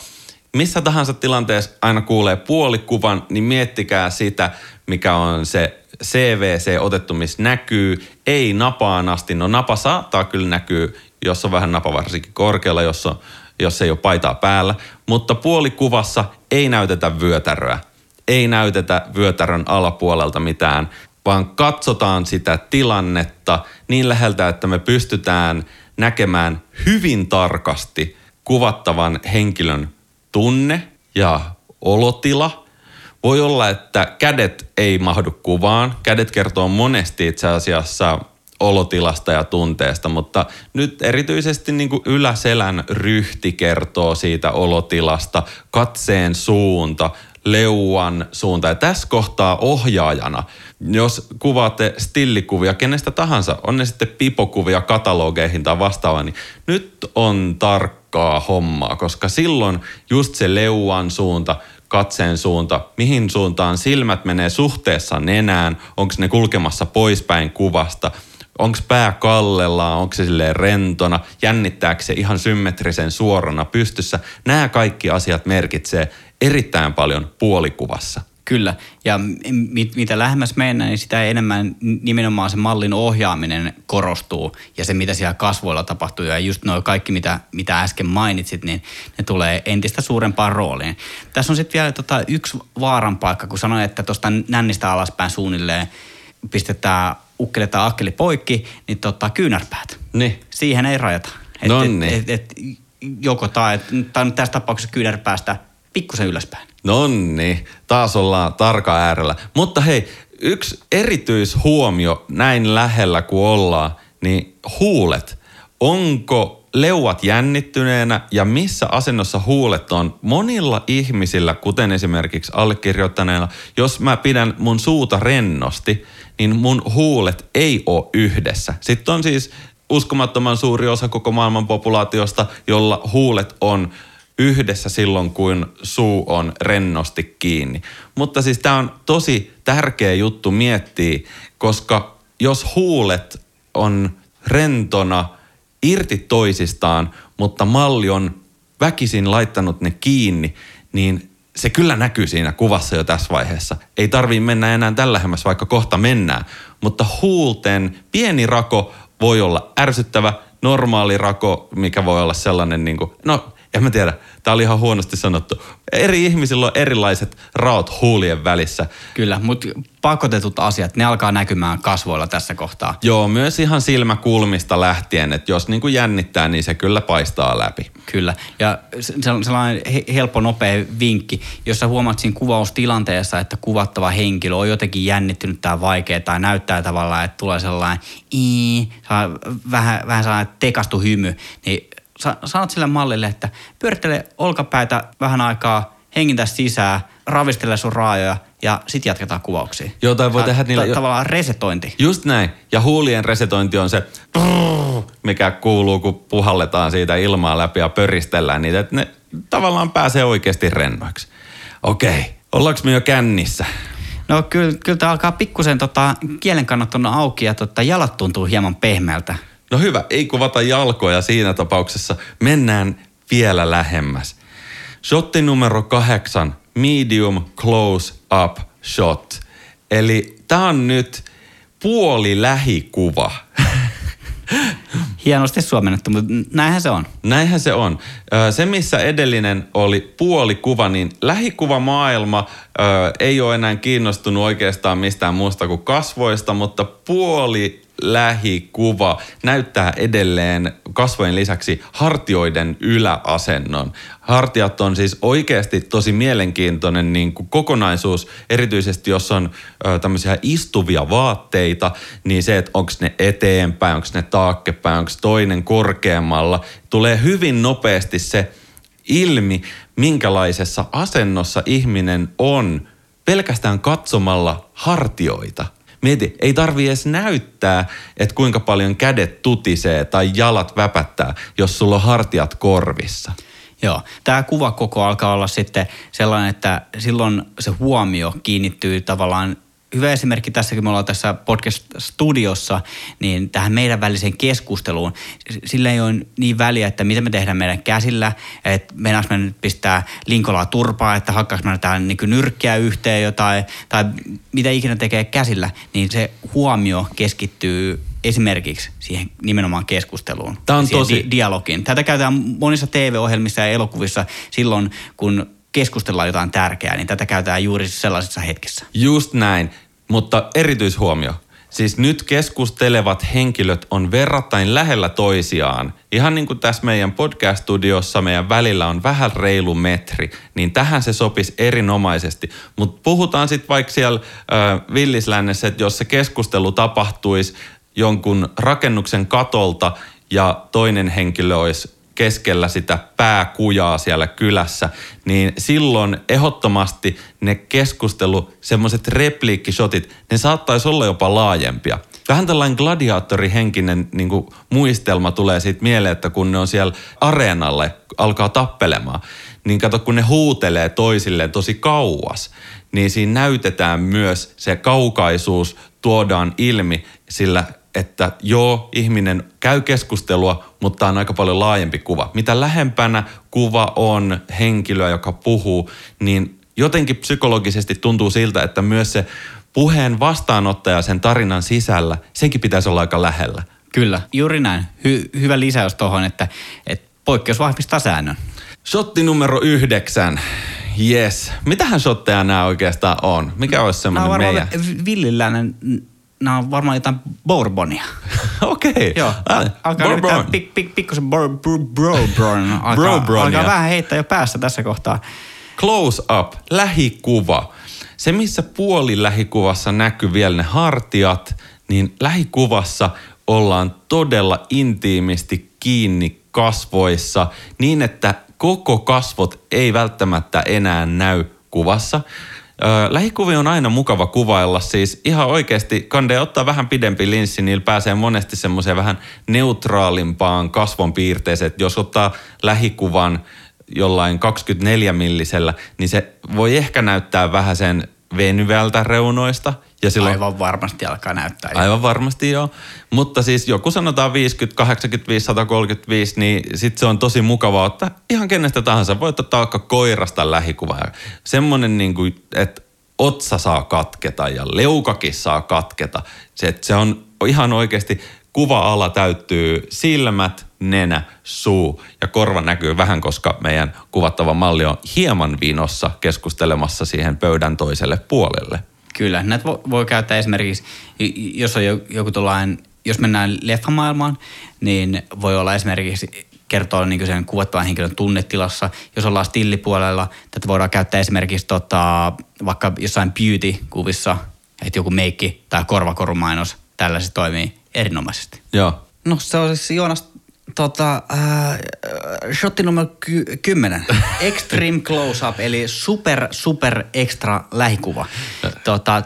Missä tahansa tilanteessa aina kuulee puolikuvan, niin miettikää sitä, mikä on se CVC otettu, missä näkyy, ei napaan asti. No napa saattaa kyllä näkyy, jos on vähän napa varsinkin korkealla, jos, on, jos ei ole paitaa päällä. Mutta puolikuvassa ei näytetä vyötäröä. Ei näytetä vyötärön alapuolelta mitään vaan katsotaan sitä tilannetta niin läheltä, että me pystytään näkemään hyvin tarkasti kuvattavan henkilön tunne ja olotila. Voi olla, että kädet ei mahdu kuvaan. Kädet kertoo monesti itse asiassa olotilasta ja tunteesta, mutta nyt erityisesti niin kuin yläselän ryhti kertoo siitä olotilasta, katseen suunta, leuan suunta. Ja tässä kohtaa ohjaajana, jos kuvaatte stillikuvia kenestä tahansa, on ne sitten pipokuvia katalogeihin tai vastaavaa, niin nyt on tarkkaa hommaa, koska silloin just se leuan suunta, katseen suunta, mihin suuntaan silmät menee suhteessa nenään, onko ne kulkemassa poispäin kuvasta, onko pää kallellaan, onko se silleen rentona, jännittääkö se ihan symmetrisen suorana pystyssä. Nämä kaikki asiat merkitsee erittäin paljon puolikuvassa. Kyllä, ja mit, mitä lähemmäs mennään, niin sitä enemmän nimenomaan se mallin ohjaaminen korostuu ja se, mitä siellä kasvoilla tapahtuu. Ja just nuo kaikki, mitä, mitä äsken mainitsit, niin ne tulee entistä suurempaan rooliin. Tässä on sitten vielä tota yksi vaaran paikka, kun sanoin, että tuosta nännistä alaspäin suunnilleen pistetään, ukkeletaan akkeli poikki, niin tota, kyynärpäät. Niin. Siihen ei rajata. Et. Et, et, et, joko tai, tai tässä tapauksessa kyynärpäästä pikkusen ylöspäin. Nonni, taas ollaan tarka äärellä. Mutta hei, yksi erityishuomio näin lähellä kuin ollaan, niin huulet. Onko leuat jännittyneenä ja missä asennossa huulet on monilla ihmisillä, kuten esimerkiksi allekirjoittaneena, jos mä pidän mun suuta rennosti, niin mun huulet ei ole yhdessä. Sitten on siis uskomattoman suuri osa koko maailman populaatiosta, jolla huulet on yhdessä silloin, kun suu on rennosti kiinni. Mutta siis tämä on tosi tärkeä juttu miettiä, koska jos huulet on rentona irti toisistaan, mutta malli on väkisin laittanut ne kiinni, niin se kyllä näkyy siinä kuvassa jo tässä vaiheessa. Ei tarvii mennä enää tällä lähemmäs, vaikka kohta mennään. Mutta huulten pieni rako voi olla ärsyttävä, normaali rako, mikä voi olla sellainen, niin kuin, no en mä tiedä, tää oli ihan huonosti sanottu. Eri ihmisillä on erilaiset raot huulien välissä. Kyllä, mutta pakotetut asiat, ne alkaa näkymään kasvoilla tässä kohtaa. Joo, myös ihan silmäkulmista lähtien, että jos niin kuin jännittää, niin se kyllä paistaa läpi. Kyllä, ja se on sellainen helppo, nopea vinkki, jos sä huomaat siinä kuvaustilanteessa, että kuvattava henkilö on jotenkin jännittynyt tai vaikea tai näyttää tavallaan, että tulee sellainen ii, vähän, vähän sellainen tekastu hymy, niin sanot sille mallille, että pyörittele olkapäitä vähän aikaa, hengitä sisään, ravistele sun raajoja ja sitten jatketaan kuvauksia. Joo, tai voi tehdä niillä... Tavallaan resetointi. Just näin. Ja huulien resetointi on se, mikä kuuluu, kun puhalletaan siitä ilmaa läpi ja pöristellään niitä, että ne tavallaan pääsee oikeasti rennoiksi. Okei, ollaanko me jo kännissä? No kyllä, kyllä tämä alkaa pikkusen tota, kielen kannat on auki ja tota, jalat tuntuu hieman pehmeältä. No hyvä, ei kuvata jalkoja siinä tapauksessa. Mennään vielä lähemmäs. Shotti numero kahdeksan, medium close up shot. Eli tämä on nyt puoli lähikuva. Hienosti suomennettu, mutta näinhän se on. Näinhän se on. Se, missä edellinen oli puolikuva, niin lähikuvamaailma ei ole enää kiinnostunut oikeastaan mistään muusta kuin kasvoista, mutta puoli lähikuva näyttää edelleen kasvojen lisäksi hartioiden yläasennon. Hartiat on siis oikeasti tosi mielenkiintoinen niin kuin kokonaisuus, erityisesti jos on ö, tämmöisiä istuvia vaatteita, niin se, että onko ne eteenpäin, onko ne taakkepäin, onko toinen korkeammalla, tulee hyvin nopeasti se ilmi, minkälaisessa asennossa ihminen on pelkästään katsomalla hartioita – Mieti, ei tarvi edes näyttää, että kuinka paljon kädet tutisee tai jalat väpättää, jos sulla on hartiat korvissa. Joo, tämä kuvakoko alkaa olla sitten sellainen, että silloin se huomio kiinnittyy tavallaan hyvä esimerkki tässä, kun me ollaan tässä podcast-studiossa, niin tähän meidän väliseen keskusteluun, sillä ei ole niin väliä, että mitä me tehdään meidän käsillä, että mennäänkö me nyt pistää linkolaa turpaa, että hakkaako me täällä niin nyrkkiä yhteen jotain, tai mitä ikinä tekee käsillä, niin se huomio keskittyy esimerkiksi siihen nimenomaan keskusteluun. Tämä on tosi... Di- dialogiin. Tätä käytetään monissa TV-ohjelmissa ja elokuvissa silloin, kun keskustellaan jotain tärkeää, niin tätä käytetään juuri sellaisissa hetkissä. Just näin, mutta erityishuomio. Siis nyt keskustelevat henkilöt on verrattain lähellä toisiaan. Ihan niin kuin tässä meidän podcast-studiossa meidän välillä on vähän reilu metri, niin tähän se sopisi erinomaisesti. Mutta puhutaan sitten vaikka siellä äh, Villislännessä, että jos se keskustelu tapahtuisi jonkun rakennuksen katolta ja toinen henkilö olisi keskellä sitä pääkujaa siellä kylässä, niin silloin ehdottomasti ne keskustelu, semmoiset repliikkishotit, ne saattaisi olla jopa laajempia. Vähän tällainen gladiaattorihenkinen niin kuin muistelma tulee siitä mieleen, että kun ne on siellä areenalle, alkaa tappelemaan, niin kato kun ne huutelee toisilleen tosi kauas, niin siinä näytetään myös se kaukaisuus, tuodaan ilmi sillä että joo, ihminen käy keskustelua, mutta on aika paljon laajempi kuva. Mitä lähempänä kuva on henkilöä, joka puhuu, niin jotenkin psykologisesti tuntuu siltä, että myös se puheen vastaanottaja sen tarinan sisällä, senkin pitäisi olla aika lähellä. Kyllä, juuri näin. Hy- hyvä lisäys tuohon, että, että poikkeus vahvistaa säännön. Shotti numero yhdeksän. Yes. Mitähän shotteja nämä oikeastaan on? Mikä olisi semmoinen meidän? Villiläinen nämä on varmaan jotain Bourbonia. Okei. Okay. Joo. Ah, alkaa Bourbon. Pik, pik, pikkusen bro, bro, bro, alkaa, alkaa vähän heittää jo päässä tässä kohtaa. Close up, lähikuva. Se, missä puoli lähikuvassa näkyy vielä ne hartiat, niin lähikuvassa ollaan todella intiimisti kiinni kasvoissa niin, että koko kasvot ei välttämättä enää näy kuvassa. Lähikuvi on aina mukava kuvailla, siis ihan oikeasti kande ottaa vähän pidempi linssi, niin pääsee monesti semmoiseen vähän neutraalimpaan kasvonpiirteeseen, että jos ottaa lähikuvan jollain 24 millisellä, niin se voi ehkä näyttää vähän sen venyvältä reunoista. Ja silloin, aivan varmasti alkaa näyttää. Aivan varmasti joo. Mutta siis joku sanotaan 50, 85, 135, niin sitten se on tosi mukavaa ottaa ihan kenestä tahansa. Voit ottaa vaikka koirasta lähikuva. Semmoinen, niin kuin, että otsa saa katketa ja leukakin saa katketa. Se, että se on ihan oikeasti kuva-ala täyttyy silmät, nenä, suu ja korva näkyy vähän, koska meidän kuvattava malli on hieman vinossa keskustelemassa siihen pöydän toiselle puolelle. Kyllä, näitä voi, voi käyttää esimerkiksi, jos on joku tuollainen, jos mennään leffamaailmaan, niin voi olla esimerkiksi kertoa niin sen kuvattavan henkilön tunnetilassa. Jos ollaan stillipuolella, tätä voidaan käyttää esimerkiksi tota, vaikka jossain beauty-kuvissa, että joku meikki tai korvakorumainos, tällaiset toimii erinomaisesti. Joo. No se on siis Joonas tota, äh, shotti numero ky- 10. Extreme close-up, eli super, super extra lähikuva. Tota,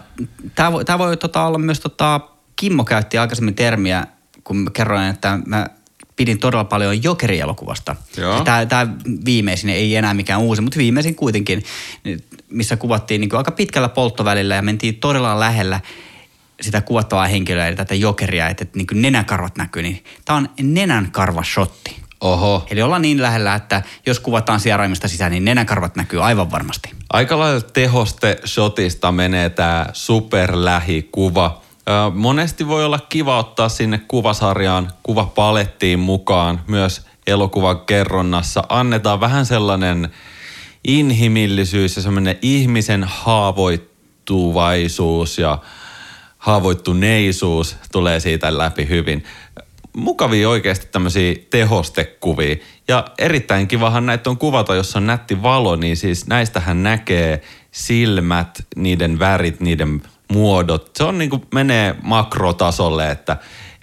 Tämä voi, tää voi tota, olla myös, tota, Kimmo käytti aikaisemmin termiä, kun kerroin, että mä pidin todella paljon jokerielokuvasta. Tämä viimeisin ei enää mikään uusi, mutta viimeisin kuitenkin, missä kuvattiin niin aika pitkällä polttovälillä ja mentiin todella lähellä sitä kuvattavaa henkilöä, eli tätä jokeria, että, että niin nenänkarvat näkyy, niin tämä on nenänkarva-shotti. Oho. Eli ollaan niin lähellä, että jos kuvataan sieraimista sisään, niin nenänkarvat näkyy aivan varmasti. Aika lailla tehoste shotista menee tämä superlähikuva. Monesti voi olla kiva ottaa sinne kuvasarjaan, kuvapalettiin mukaan myös elokuvan kerronnassa. Annetaan vähän sellainen inhimillisyys ja semmoinen ihmisen haavoittuvaisuus ja haavoittuneisuus tulee siitä läpi hyvin. Mukavia oikeasti tämmöisiä tehostekuvia. Ja erittäin kivahan näitä on kuvata, jos on nätti valo, niin siis näistähän näkee silmät, niiden värit, niiden muodot. Se on niin kuin menee makrotasolle, että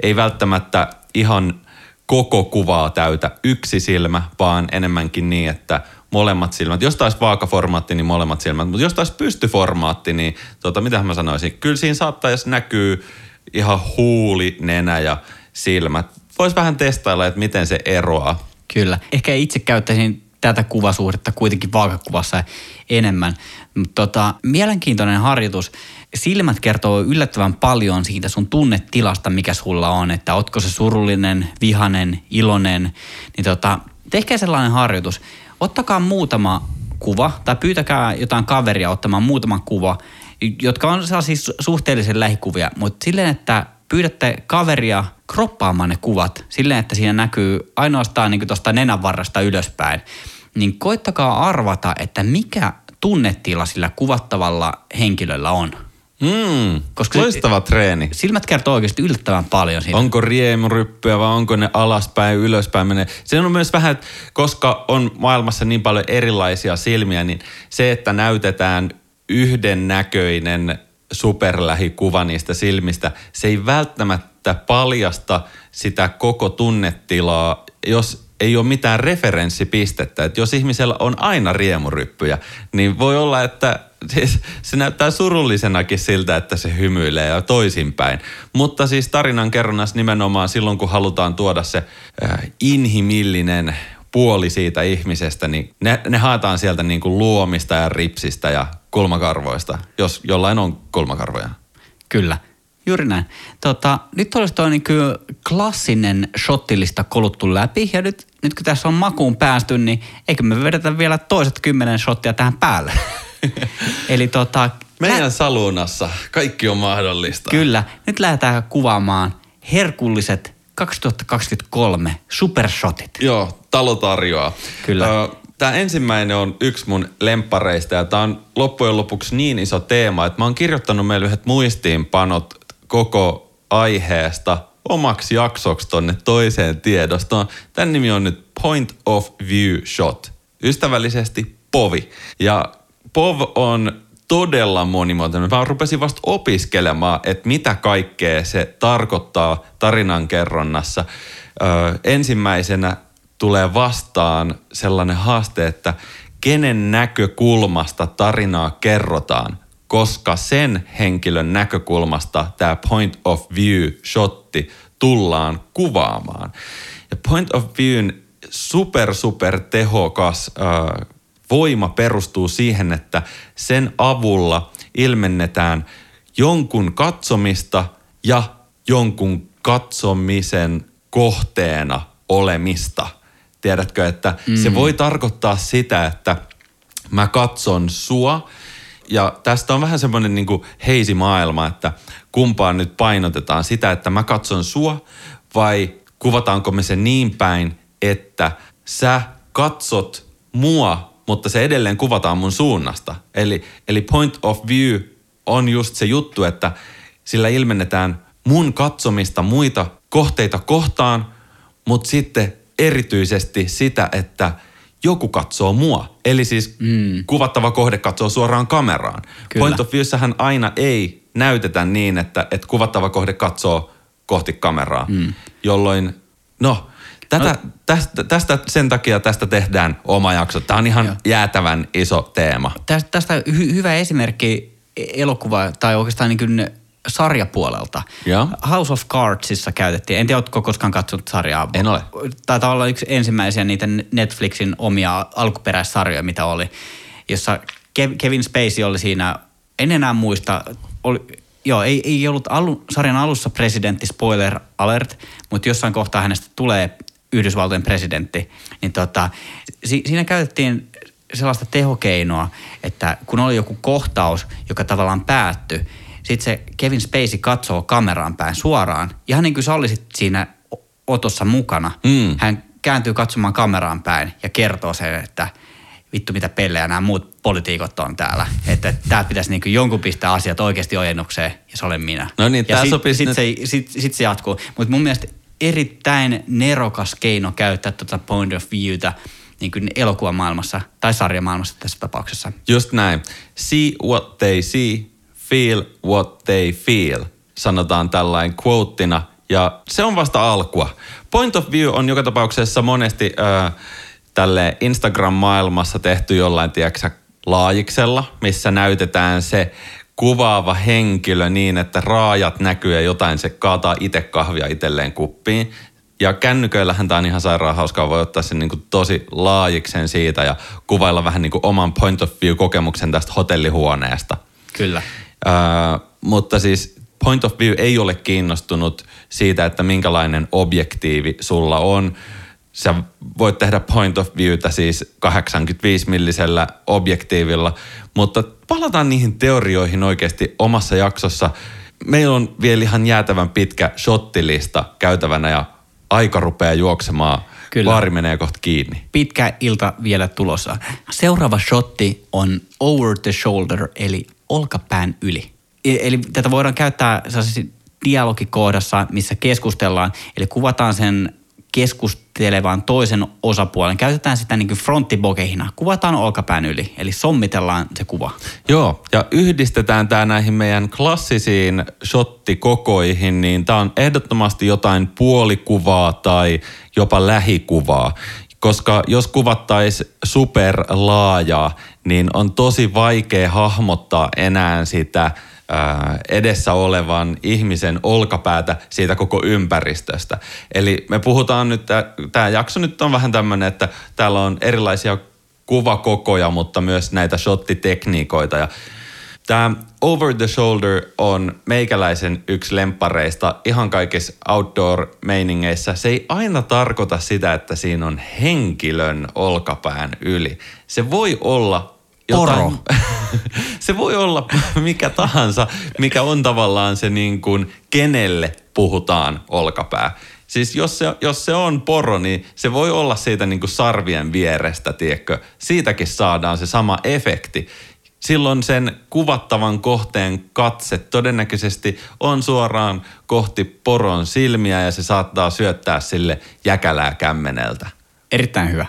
ei välttämättä ihan koko kuvaa täytä yksi silmä, vaan enemmänkin niin, että molemmat silmät. Jos taisi vaakaformaatti, niin molemmat silmät. Mutta jos taisi pystyformaatti, niin tota, mitä mä sanoisin? Kyllä siinä saattaisi näkyy ihan huuli, nenä ja silmät. Voisi vähän testailla, että miten se eroaa. Kyllä. Ehkä itse käyttäisin tätä kuvasuhdetta kuitenkin vaakakuvassa enemmän. Mutta tota, mielenkiintoinen harjoitus. Silmät kertoo yllättävän paljon siitä sun tunnetilasta, mikä sulla on. Että otko se surullinen, vihanen, iloinen. Niin tota, tehkää sellainen harjoitus. Ottakaa muutama kuva tai pyytäkää jotain kaveria ottamaan muutama kuva, jotka on sellaisia suhteellisen lähikuvia, mutta silleen, että pyydätte kaveria kroppaamaan ne kuvat silleen, että siinä näkyy ainoastaan niin tuosta nenänvarrasta ylöspäin, niin koittakaa arvata, että mikä tunnetila sillä kuvattavalla henkilöllä on. Mm, Koska loistava treeni. Silmät kertoo oikeasti yllättävän paljon siitä. Onko riemuryppyä vai onko ne alaspäin, ylöspäin menee. Se on myös vähän, koska on maailmassa niin paljon erilaisia silmiä, niin se, että näytetään yhden näköinen superlähikuva niistä silmistä, se ei välttämättä paljasta sitä koko tunnetilaa, jos ei ole mitään referenssipistettä. Että jos ihmisellä on aina riemuryppyjä, niin voi olla, että siis se näyttää surullisenakin siltä, että se hymyilee ja toisinpäin. Mutta siis tarinan kerronnassa nimenomaan silloin, kun halutaan tuoda se äh, inhimillinen puoli siitä ihmisestä, niin ne, ne haetaan sieltä niin kuin luomista ja ripsistä ja kulmakarvoista, jos jollain on kulmakarvoja. Kyllä. Juuri näin. Tota, nyt olisi tuo niin klassinen shottilista koluttu läpi ja nyt, nyt kun tässä on makuun päästy, niin eikö me vedetä vielä toiset kymmenen shottia tähän päälle? Eli tota... Meidän lä- salunassa kaikki on mahdollista. Kyllä. Nyt lähdetään kuvaamaan herkulliset 2023 supershotit. Joo, talo tarjoaa. Kyllä. Tämä ensimmäinen on yksi mun lempareista ja tämä on loppujen lopuksi niin iso teema, että mä oon kirjoittanut meille yhdet muistiinpanot koko aiheesta omaksi jaksoksi tonne toiseen tiedostoon. Tämän nimi on nyt Point of View Shot. Ystävällisesti POVI. Ja POV on todella monimuotoinen. Mä rupesin vasta opiskelemaan, että mitä kaikkea se tarkoittaa tarinan kerronnassa. Öö, ensimmäisenä tulee vastaan sellainen haaste, että kenen näkökulmasta tarinaa kerrotaan koska sen henkilön näkökulmasta tämä point of view shotti tullaan kuvaamaan. Ja point of viewn super super tehokas äh, voima perustuu siihen, että sen avulla ilmennetään jonkun katsomista ja jonkun katsomisen kohteena olemista. Tiedätkö, että mm. se voi tarkoittaa sitä, että mä katson sua ja tästä on vähän semmoinen niin heisi maailma, että kumpaan nyt painotetaan sitä, että mä katson sua vai kuvataanko me se niin päin, että sä katsot mua, mutta se edelleen kuvataan mun suunnasta. Eli, eli point of view on just se juttu, että sillä ilmennetään mun katsomista muita kohteita kohtaan, mutta sitten erityisesti sitä, että joku katsoo mua. Eli siis mm. kuvattava kohde katsoo suoraan kameraan. Kyllä. Point of viewssähän aina ei näytetä niin, että, että kuvattava kohde katsoo kohti kameraa, mm. jolloin, no, tätä, no. Tästä, tästä, sen takia tästä tehdään oma jakso. Tämä on ihan Joo. jäätävän iso teema. Tästä, tästä hy, hyvä esimerkki elokuva, tai oikeastaan niin kuin sarjapuolelta. Ja. House of Cardsissa käytettiin, en tiedä, oletko koskaan katsonut sarjaa. En ole. Taitaa olla yksi ensimmäisiä niitä Netflixin omia alkuperäissarjoja, mitä oli, jossa Kevin Spacey oli siinä, en enää muista, oli, joo, ei, ei ollut alu, sarjan alussa presidentti, spoiler alert, mutta jossain kohtaa hänestä tulee Yhdysvaltojen presidentti, niin tota, si, siinä käytettiin sellaista tehokeinoa, että kun oli joku kohtaus, joka tavallaan päättyi, sitten se Kevin Spacey katsoo kameraan päin suoraan, ihan niin kuin sä olisit siinä otossa mukana. Mm. Hän kääntyy katsomaan kameraan päin ja kertoo sen, että vittu mitä pellejä nämä muut poliitikot on täällä. Että tää pitäisi niin jonkun pistää asiat oikeasti ojennukseen ja se olen minä. No niin, ja sitten sit, sit, se, sit, sit se jatkuu. Mutta mun mielestä erittäin nerokas keino käyttää tuota point of viewtä niin kuin elokuvamaailmassa tai sarjamaailmassa tässä tapauksessa. Just näin. See what they see, feel what they feel, sanotaan tällainen quoteina. Ja se on vasta alkua. Point of view on joka tapauksessa monesti äh, tälle Instagram-maailmassa tehty jollain, tiedätkö laajiksella, missä näytetään se kuvaava henkilö niin, että raajat näkyy ja jotain se kaataa itse kahvia itselleen kuppiin. Ja kännyköillähän tämä on ihan sairaan hauskaa, voi ottaa sen niin kuin tosi laajiksen siitä ja kuvailla vähän niin kuin oman point of view kokemuksen tästä hotellihuoneesta. Kyllä. Mutta siis point of view ei ole kiinnostunut siitä, että minkälainen objektiivi sulla on. Sä voit tehdä point of viewtä siis 85 millisellä objektiivilla, mutta palataan niihin teorioihin oikeasti omassa jaksossa. Meillä on vielä ihan jäätävän pitkä shottilista käytävänä ja aika rupeaa juoksemaan. Kyllä. Baari menee kohta kiinni. Pitkä ilta vielä tulossa. Seuraava shotti on over the shoulder, eli olkapään yli. E, eli tätä voidaan käyttää dialogikohdassa, missä keskustellaan. Eli kuvataan sen keskustelevan toisen osapuolen. Käytetään sitä niin kuin fronttibokehina. Kuvataan olkapään yli, eli sommitellaan se kuva. Joo, ja yhdistetään tämä näihin meidän klassisiin shottikokoihin, niin tämä on ehdottomasti jotain puolikuvaa tai jopa lähikuvaa. Koska jos kuvattaisiin superlaajaa, niin on tosi vaikea hahmottaa enää sitä – edessä olevan ihmisen olkapäätä siitä koko ympäristöstä. Eli me puhutaan nyt, tämä jakso nyt on vähän tämmöinen, että täällä on erilaisia kuvakokoja, mutta myös näitä shottitekniikoita ja Tämä over the shoulder on meikäläisen yksi lempareista ihan kaikissa outdoor-meiningeissä. Se ei aina tarkoita sitä, että siinä on henkilön olkapään yli. Se voi olla Poro. se voi olla mikä tahansa, mikä on tavallaan se niin kuin, kenelle puhutaan olkapää. Siis jos se, jos se on poro, niin se voi olla siitä niin kuin sarvien vierestä, tiedätkö? Siitäkin saadaan se sama efekti. Silloin sen kuvattavan kohteen katse todennäköisesti on suoraan kohti poron silmiä ja se saattaa syöttää sille jäkälää kämmeneltä. Erittäin hyvä.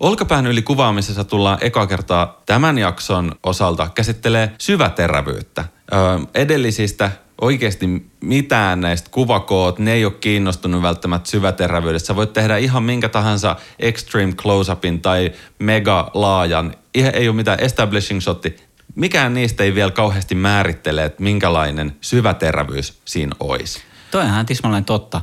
Olkapään yli kuvaamisessa tullaan eka kertaa tämän jakson osalta käsittelee syväterävyyttä. Öö, edellisistä oikeasti mitään näistä kuvakoot, ne ei ole kiinnostunut välttämättä syväterävyydestä. Sä voit tehdä ihan minkä tahansa extreme close-upin tai mega laajan. Ihan ei ole mitään establishing shotti. Mikään niistä ei vielä kauheasti määrittele, että minkälainen syväterävyys siinä olisi. Toi on ihan tismalleen totta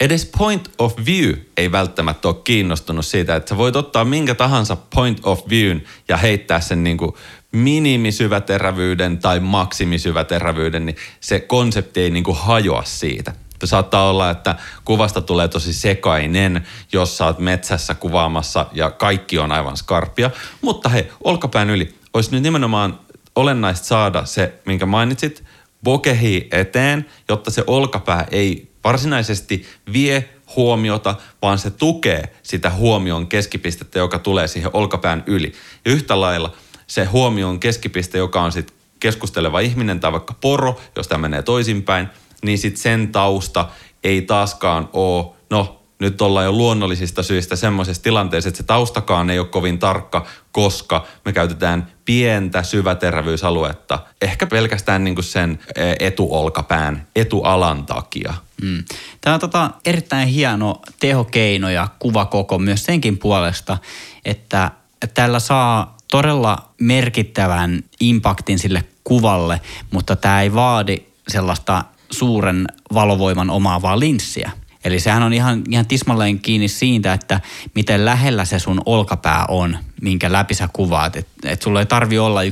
edes point of view ei välttämättä ole kiinnostunut siitä, että sä voit ottaa minkä tahansa point of viewn ja heittää sen niin kuin minimisyväterävyyden tai maksimisyväterävyyden, niin se konsepti ei niin kuin hajoa siitä. Saattaa olla, että kuvasta tulee tosi sekainen, jos sä oot metsässä kuvaamassa ja kaikki on aivan skarppia. Mutta hei, olkapään yli. Olisi nyt nimenomaan olennaista saada se, minkä mainitsit, bokehi eteen, jotta se olkapää ei varsinaisesti vie huomiota, vaan se tukee sitä huomion keskipistettä, joka tulee siihen olkapään yli. Ja yhtä lailla se huomion keskipiste, joka on sitten keskusteleva ihminen tai vaikka poro, jos tämä menee toisinpäin, niin sitten sen tausta ei taaskaan ole, no nyt ollaan jo luonnollisista syistä semmoisessa tilanteessa, että se taustakaan ei ole kovin tarkka, koska me käytetään pientä syväterävyysaluetta, ehkä pelkästään niin kuin sen e, etuolkapään, etualan takia. Mm. Tämä on tota erittäin hieno tehokeino ja kuvakoko myös senkin puolesta, että tällä saa todella merkittävän impaktin sille kuvalle, mutta tämä ei vaadi sellaista suuren valovoiman omaavaa linssiä. Eli sehän on ihan, ihan tismalleen kiinni siitä, että miten lähellä se sun olkapää on, minkä läpi sä kuvaat. Että et sulla ei tarvi olla 1.2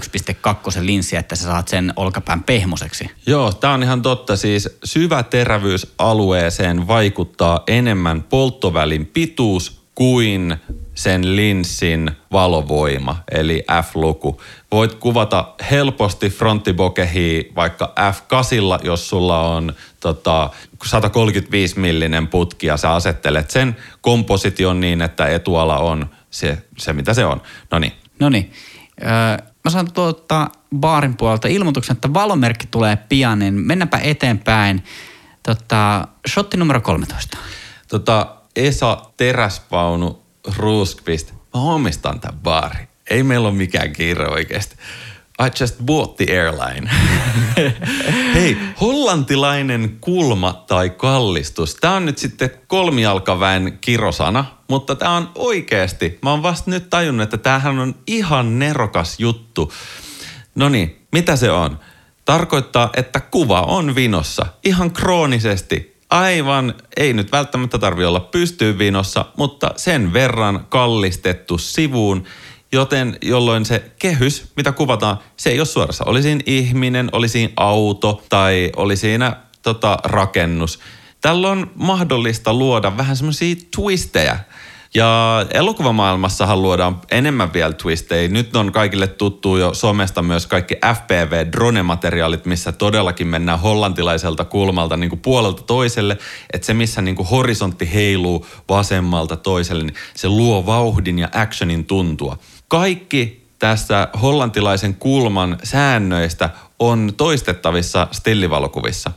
linssi, että sä saat sen olkapään pehmoseksi. Joo, tämä on ihan totta. Siis syväterävyysalueeseen vaikuttaa enemmän polttovälin pituus kuin sen linssin valovoima, eli F-luku. Voit kuvata helposti fronttibokehi vaikka F8, jos sulla on tota, 135 millinen putki ja sä asettelet sen komposition niin, että etuala on se, se mitä se on. No niin. No niin. Öö, mä saan tuottaa baarin puolelta ilmoituksen, että valomerkki tulee pian, niin mennäpä eteenpäin. Tota, shotti numero 13. Tota, Esa Teräspaunu Ruskvist. Mä omistan tämän baari. Ei meillä ole mikään kiire oikeasti. I just bought the airline. Hei, hollantilainen kulma tai kallistus. Tämä on nyt sitten kolmijalkaväen kirosana, mutta tämä on oikeasti. Mä oon vasta nyt tajunnut, että tämähän on ihan nerokas juttu. No niin, mitä se on? Tarkoittaa, että kuva on vinossa ihan kroonisesti. Aivan, ei nyt välttämättä tarvi olla pystyyn vinossa, mutta sen verran kallistettu sivuun – joten jolloin se kehys, mitä kuvataan, se ei ole suorassa. Oli siinä ihminen, oli siinä auto tai oli siinä tota, rakennus. Tällä on mahdollista luoda vähän semmoisia twistejä. Ja elokuvamaailmassahan luodaan enemmän vielä twistejä. Nyt on kaikille tuttu jo somesta myös kaikki FPV-drone-materiaalit, missä todellakin mennään hollantilaiselta kulmalta niin kuin puolelta toiselle. Että se, missä niin kuin horisontti heiluu vasemmalta toiselle, niin se luo vauhdin ja actionin tuntua kaikki tässä hollantilaisen kulman säännöistä on toistettavissa stillivalokuvissa.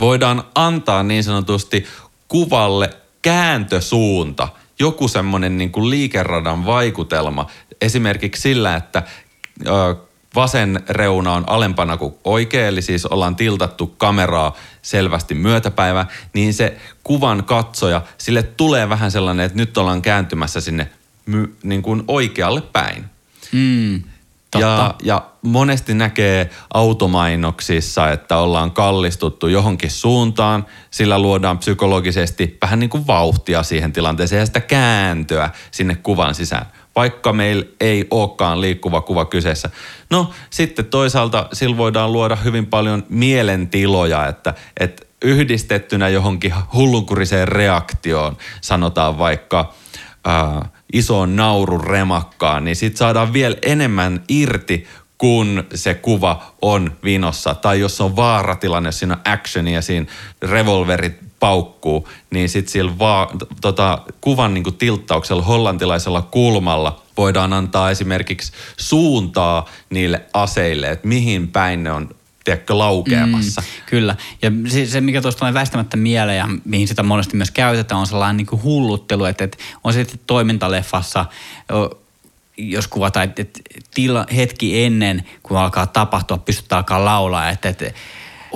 Voidaan antaa niin sanotusti kuvalle kääntösuunta, joku semmoinen niin kuin liikeradan vaikutelma. Esimerkiksi sillä, että vasen reuna on alempana kuin oikea, eli siis ollaan tiltattu kameraa selvästi myötäpäivä, niin se kuvan katsoja, sille tulee vähän sellainen, että nyt ollaan kääntymässä sinne my, niin kuin oikealle päin. Mm, ja, ja monesti näkee automainoksissa, että ollaan kallistuttu johonkin suuntaan, sillä luodaan psykologisesti vähän niin kuin vauhtia siihen tilanteeseen ja sitä kääntöä sinne kuvan sisään. Vaikka meillä ei olekaan liikkuva kuva kyseessä. No sitten toisaalta sillä voidaan luoda hyvin paljon mielentiloja, että, että yhdistettynä johonkin hullunkuriseen reaktioon, sanotaan vaikka ää, isoon naurun remakkaan, niin sit saadaan vielä enemmän irti, kun se kuva on vinossa. Tai jos on vaaratilanne, jos siinä on actionia ja siinä revolverit paukkuu, niin sitten sillä va- tota, kuvan niinku tilttauksella hollantilaisella kulmalla voidaan antaa esimerkiksi suuntaa niille aseille, että mihin päin ne on tiedätkö, laukeamassa. Mm, kyllä. Ja se, se mikä tuosta on väistämättä mieleen ja mihin sitä monesti myös käytetään, on sellainen niin kuin hulluttelu, että, että on sitten toimintaleffassa, jos kuvataan, että, että tila, hetki ennen, kun alkaa tapahtua, pystytään alkaa laulaa, että, että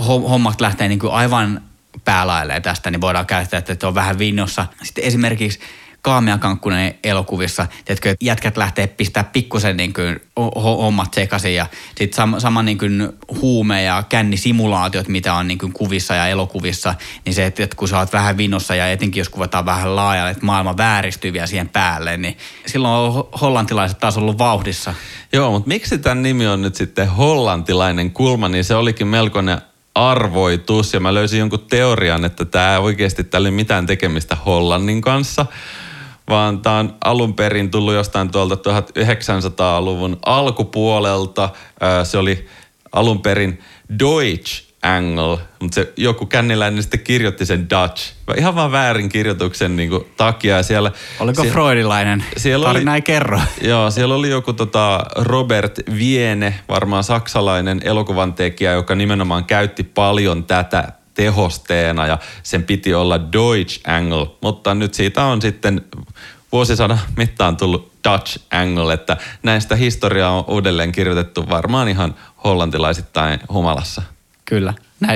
hommat lähtee niin kuin aivan päälailee tästä, niin voidaan käyttää, että on vähän vinnossa. Sitten esimerkiksi Kaamea Kankkunen elokuvissa, tiedätkö, että jätkät lähtee pistää pikkusen niin kuin hommat sekaisin ja sitten sama, sama niin kuin huume- ja kännisimulaatiot, mitä on niin kuin kuvissa ja elokuvissa, niin se, että kun sä oot vähän vinossa ja etenkin jos kuvataan vähän laajalle, että maailma vääristyy vielä siihen päälle, niin silloin on hollantilaiset taas ollut vauhdissa. Joo, mutta miksi tämän nimi on nyt sitten hollantilainen kulma, niin se olikin melkoinen arvoitus ja mä löysin jonkun teorian, että tämä oikeasti tällä ei mitään tekemistä Hollannin kanssa, vaan tämä on alun perin tullut jostain tuolta 1900-luvun alkupuolelta. Se oli alun perin Deutsch Angle, mutta se joku känniläinen sitten kirjoitti sen Dutch. Ihan vaan väärin kirjoituksen niin kuin, takia. Ja siellä, Oliko siellä, freudilainen? Siellä Tarina oli, ei kerro. Joo, siellä oli joku tota Robert Viene, varmaan saksalainen elokuvan tekijä, joka nimenomaan käytti paljon tätä tehosteena ja sen piti olla Deutsch Angle, mutta nyt siitä on sitten vuosisadan mittaan tullut Dutch Angle, että näistä historiaa on uudelleen kirjoitettu varmaan ihan hollantilaisittain humalassa. Kyllä,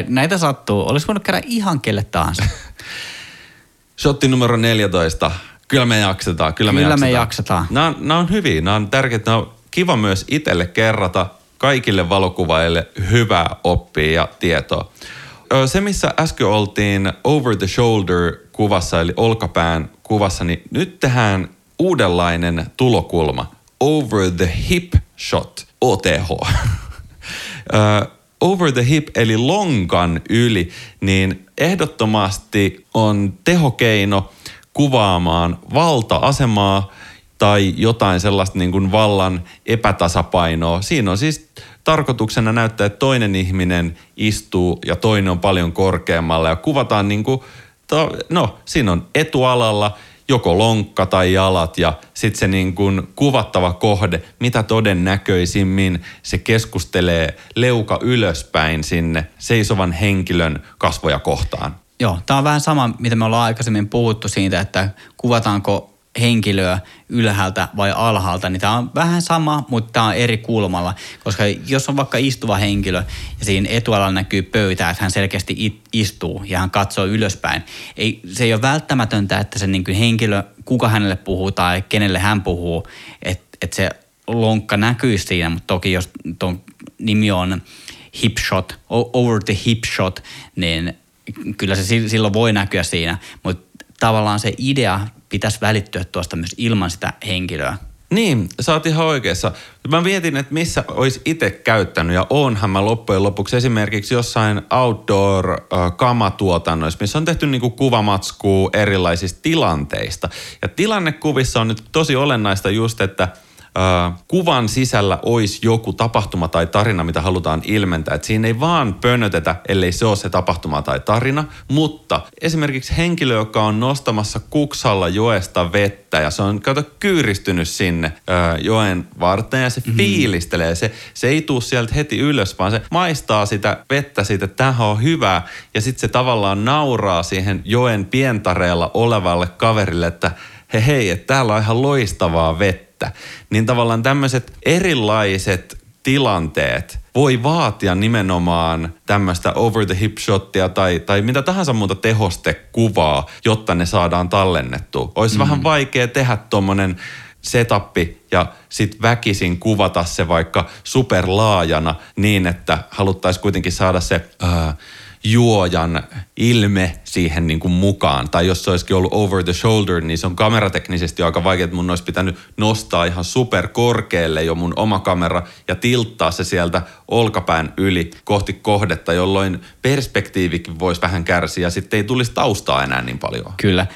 näitä sattuu. Olisi voinut käydä ihan kelle tahansa. Shotti numero 14. Kyllä me jaksetaan. Kyllä, kyllä me jaksetaan. Me jaksetaan. Nämä, on, nämä on hyviä, nämä on tärkeitä. Nämä on kiva myös itselle kerrata kaikille valokuvaille hyvää oppia ja tietoa. Se, missä äsken oltiin over the shoulder kuvassa, eli olkapään kuvassa, niin nyt tehdään uudenlainen tulokulma. Over the hip shot, OTH. over the hip eli lonkan yli, niin ehdottomasti on tehokeino kuvaamaan valta-asemaa tai jotain sellaista niin kuin vallan epätasapainoa. Siinä on siis tarkoituksena näyttää, että toinen ihminen istuu ja toinen on paljon korkeammalla ja kuvataan niin kuin, no siinä on etualalla joko lonkka tai jalat ja sitten se niin kuin kuvattava kohde, mitä todennäköisimmin se keskustelee leuka ylöspäin sinne seisovan henkilön kasvoja kohtaan. Joo, tämä on vähän sama, mitä me ollaan aikaisemmin puhuttu siitä, että kuvataanko henkilöä ylhäältä vai alhaalta, niin tämä on vähän sama, mutta tämä on eri kulmalla. Koska jos on vaikka istuva henkilö ja siinä etualalla näkyy pöytä, että hän selkeästi istuu ja hän katsoo ylöspäin, ei, se ei ole välttämätöntä, että se niin henkilö, kuka hänelle puhuu tai kenelle hän puhuu, että, että se lonkka näkyisi siinä, mutta toki jos tuon nimi on hip shot, over the hip shot, niin kyllä se silloin voi näkyä siinä, mutta tavallaan se idea pitäisi välittyä tuosta myös ilman sitä henkilöä. Niin, sä oot ihan oikeassa. Mä mietin, että missä olisi itse käyttänyt ja onhan mä loppujen lopuksi esimerkiksi jossain outdoor-kamatuotannoissa, missä on tehty niinku kuvamatskua erilaisista tilanteista. Ja tilannekuvissa on nyt tosi olennaista just, että – kuvan sisällä olisi joku tapahtuma tai tarina, mitä halutaan ilmentää. Et siinä ei vaan pönötetä, ellei se ole se tapahtuma tai tarina, mutta esimerkiksi henkilö, joka on nostamassa kuksalla joesta vettä ja se on kato kyyristynyt sinne ää, joen varten ja se mm-hmm. fiilistelee. Se, se ei tule sieltä heti ylös, vaan se maistaa sitä vettä siitä, että tämähän on hyvää ja sitten se tavallaan nauraa siihen joen pientareella olevalle kaverille, että hei hei, että täällä on ihan loistavaa vettä että niin tavallaan tämmöiset erilaiset tilanteet voi vaatia nimenomaan tämmöistä over the hip shottia tai, tai mitä tahansa muuta tehostekuvaa, jotta ne saadaan tallennettua. Olisi mm. vähän vaikea tehdä tuommoinen setappi ja sitten väkisin kuvata se vaikka superlaajana niin, että haluttaisiin kuitenkin saada se... Ää, juojan ilme siihen niin kuin mukaan. Tai jos se olisikin ollut over the shoulder, niin se on kamerateknisesti aika vaikea, että mun olisi pitänyt nostaa ihan super korkealle jo mun oma kamera ja tilttaa se sieltä olkapään yli kohti kohdetta, jolloin perspektiivikin voisi vähän kärsiä ja sitten ei tulisi taustaa enää niin paljon. Kyllä.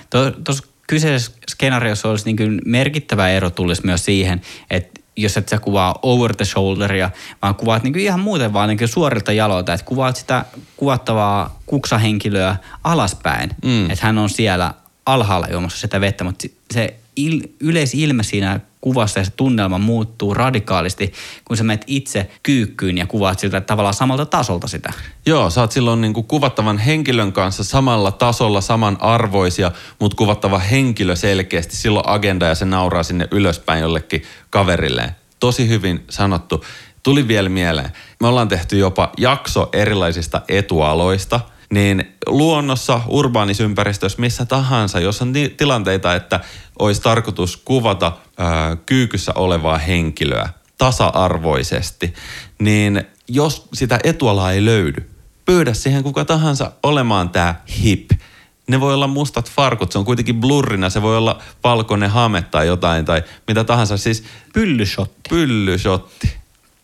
Tuossa kyseisessä skenaariossa olisi niin merkittävä ero tulisi myös siihen, että jos et sä kuvaa over the shoulderia, vaan kuvaat niin ihan muuten vaan niin suorilta jaloilta, että kuvaat sitä kuvattavaa kuksahenkilöä alaspäin, mm. että hän on siellä alhaalla juomassa sitä vettä, mutta se il, yleisilme siinä kuvassa ja se tunnelma muuttuu radikaalisti, kun sä menet itse kyykkyyn ja kuvaat siltä tavallaan samalta tasolta sitä. Joo, sä oot silloin niin kuin kuvattavan henkilön kanssa samalla tasolla, samanarvoisia, mutta kuvattava henkilö selkeästi silloin agenda ja se nauraa sinne ylöspäin jollekin kaverilleen. Tosi hyvin sanottu. Tuli vielä mieleen. Me ollaan tehty jopa jakso erilaisista etualoista – niin luonnossa, urbaanisympäristtössä, missä tahansa, jos on tilanteita, että olisi tarkoitus kuvata ää, kyykyssä olevaa henkilöä tasa-arvoisesti, niin jos sitä etualaa ei löydy, pyydä siihen kuka tahansa olemaan tämä hip. Ne voi olla mustat farkut, se on kuitenkin blurrina, se voi olla valkoinen hame tai jotain tai mitä tahansa. Siis pyllyshotti. Pyllyshotti.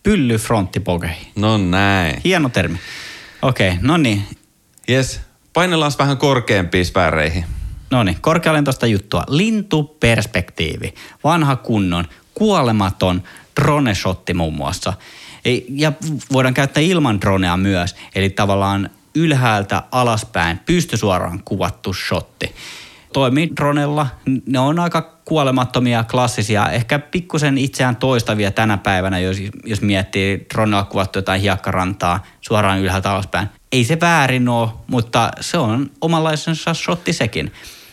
Pyllyfronttipokei. No näin. Hieno termi. Okei, okay, no niin. Jes, painellaan vähän korkeampiin sfääreihin. No niin, korkealentoista juttua. Lintuperspektiivi. Vanha kunnon, kuolematon drone-shotti muun muassa. Ja voidaan käyttää ilman dronea myös, eli tavallaan ylhäältä alaspäin pystysuoraan kuvattu shotti. Toimii dronella, ne on aika kuolemattomia, klassisia, ehkä pikkusen itseään toistavia tänä päivänä, jos, jos miettii dronella kuvattu jotain hiekkarantaa suoraan ylhäältä alaspäin. Ei se väärin ole, mutta se on omanlaisensa shotti sekin.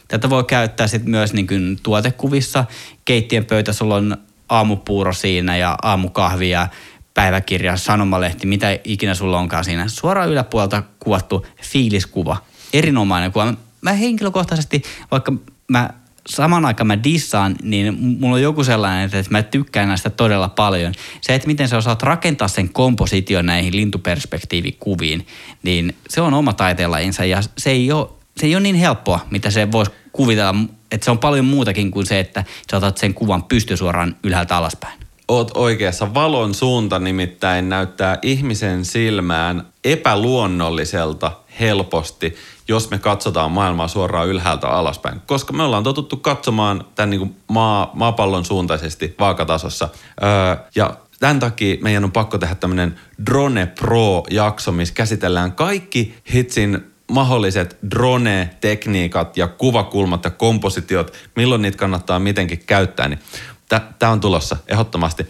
Tätä voi käyttää sitten myös niin kuin tuotekuvissa. Keittiön pöytä, sulla on aamupuuro siinä ja aamukahvia, päiväkirja, sanomalehti, mitä ikinä sulla onkaan siinä. Suoraan yläpuolelta kuvattu fiiliskuva. Erinomainen kuva. Mä henkilökohtaisesti, vaikka mä saman aikaan mä dissaan, niin mulla on joku sellainen, että mä tykkään näistä todella paljon. Se, että miten sä osaat rakentaa sen komposition näihin lintuperspektiivikuviin, niin se on oma taiteenlajinsa ja se ei ole, se ei ole niin helppoa, mitä se voisi kuvitella, että se on paljon muutakin kuin se, että sä otat sen kuvan pystysuoraan ylhäältä alaspäin. Oot oikeassa. Valon suunta nimittäin näyttää ihmisen silmään epäluonnolliselta helposti, jos me katsotaan maailmaa suoraan ylhäältä alaspäin. Koska me ollaan totuttu katsomaan tämän niin kuin maa, maapallon suuntaisesti vaakatasossa. Öö, ja tämän takia meidän on pakko tehdä tämmöinen Drone Pro-jakso, missä käsitellään kaikki hitsin mahdolliset drone-tekniikat ja kuvakulmat ja kompositiot, milloin niitä kannattaa mitenkin käyttää, niin tämä on tulossa ehdottomasti.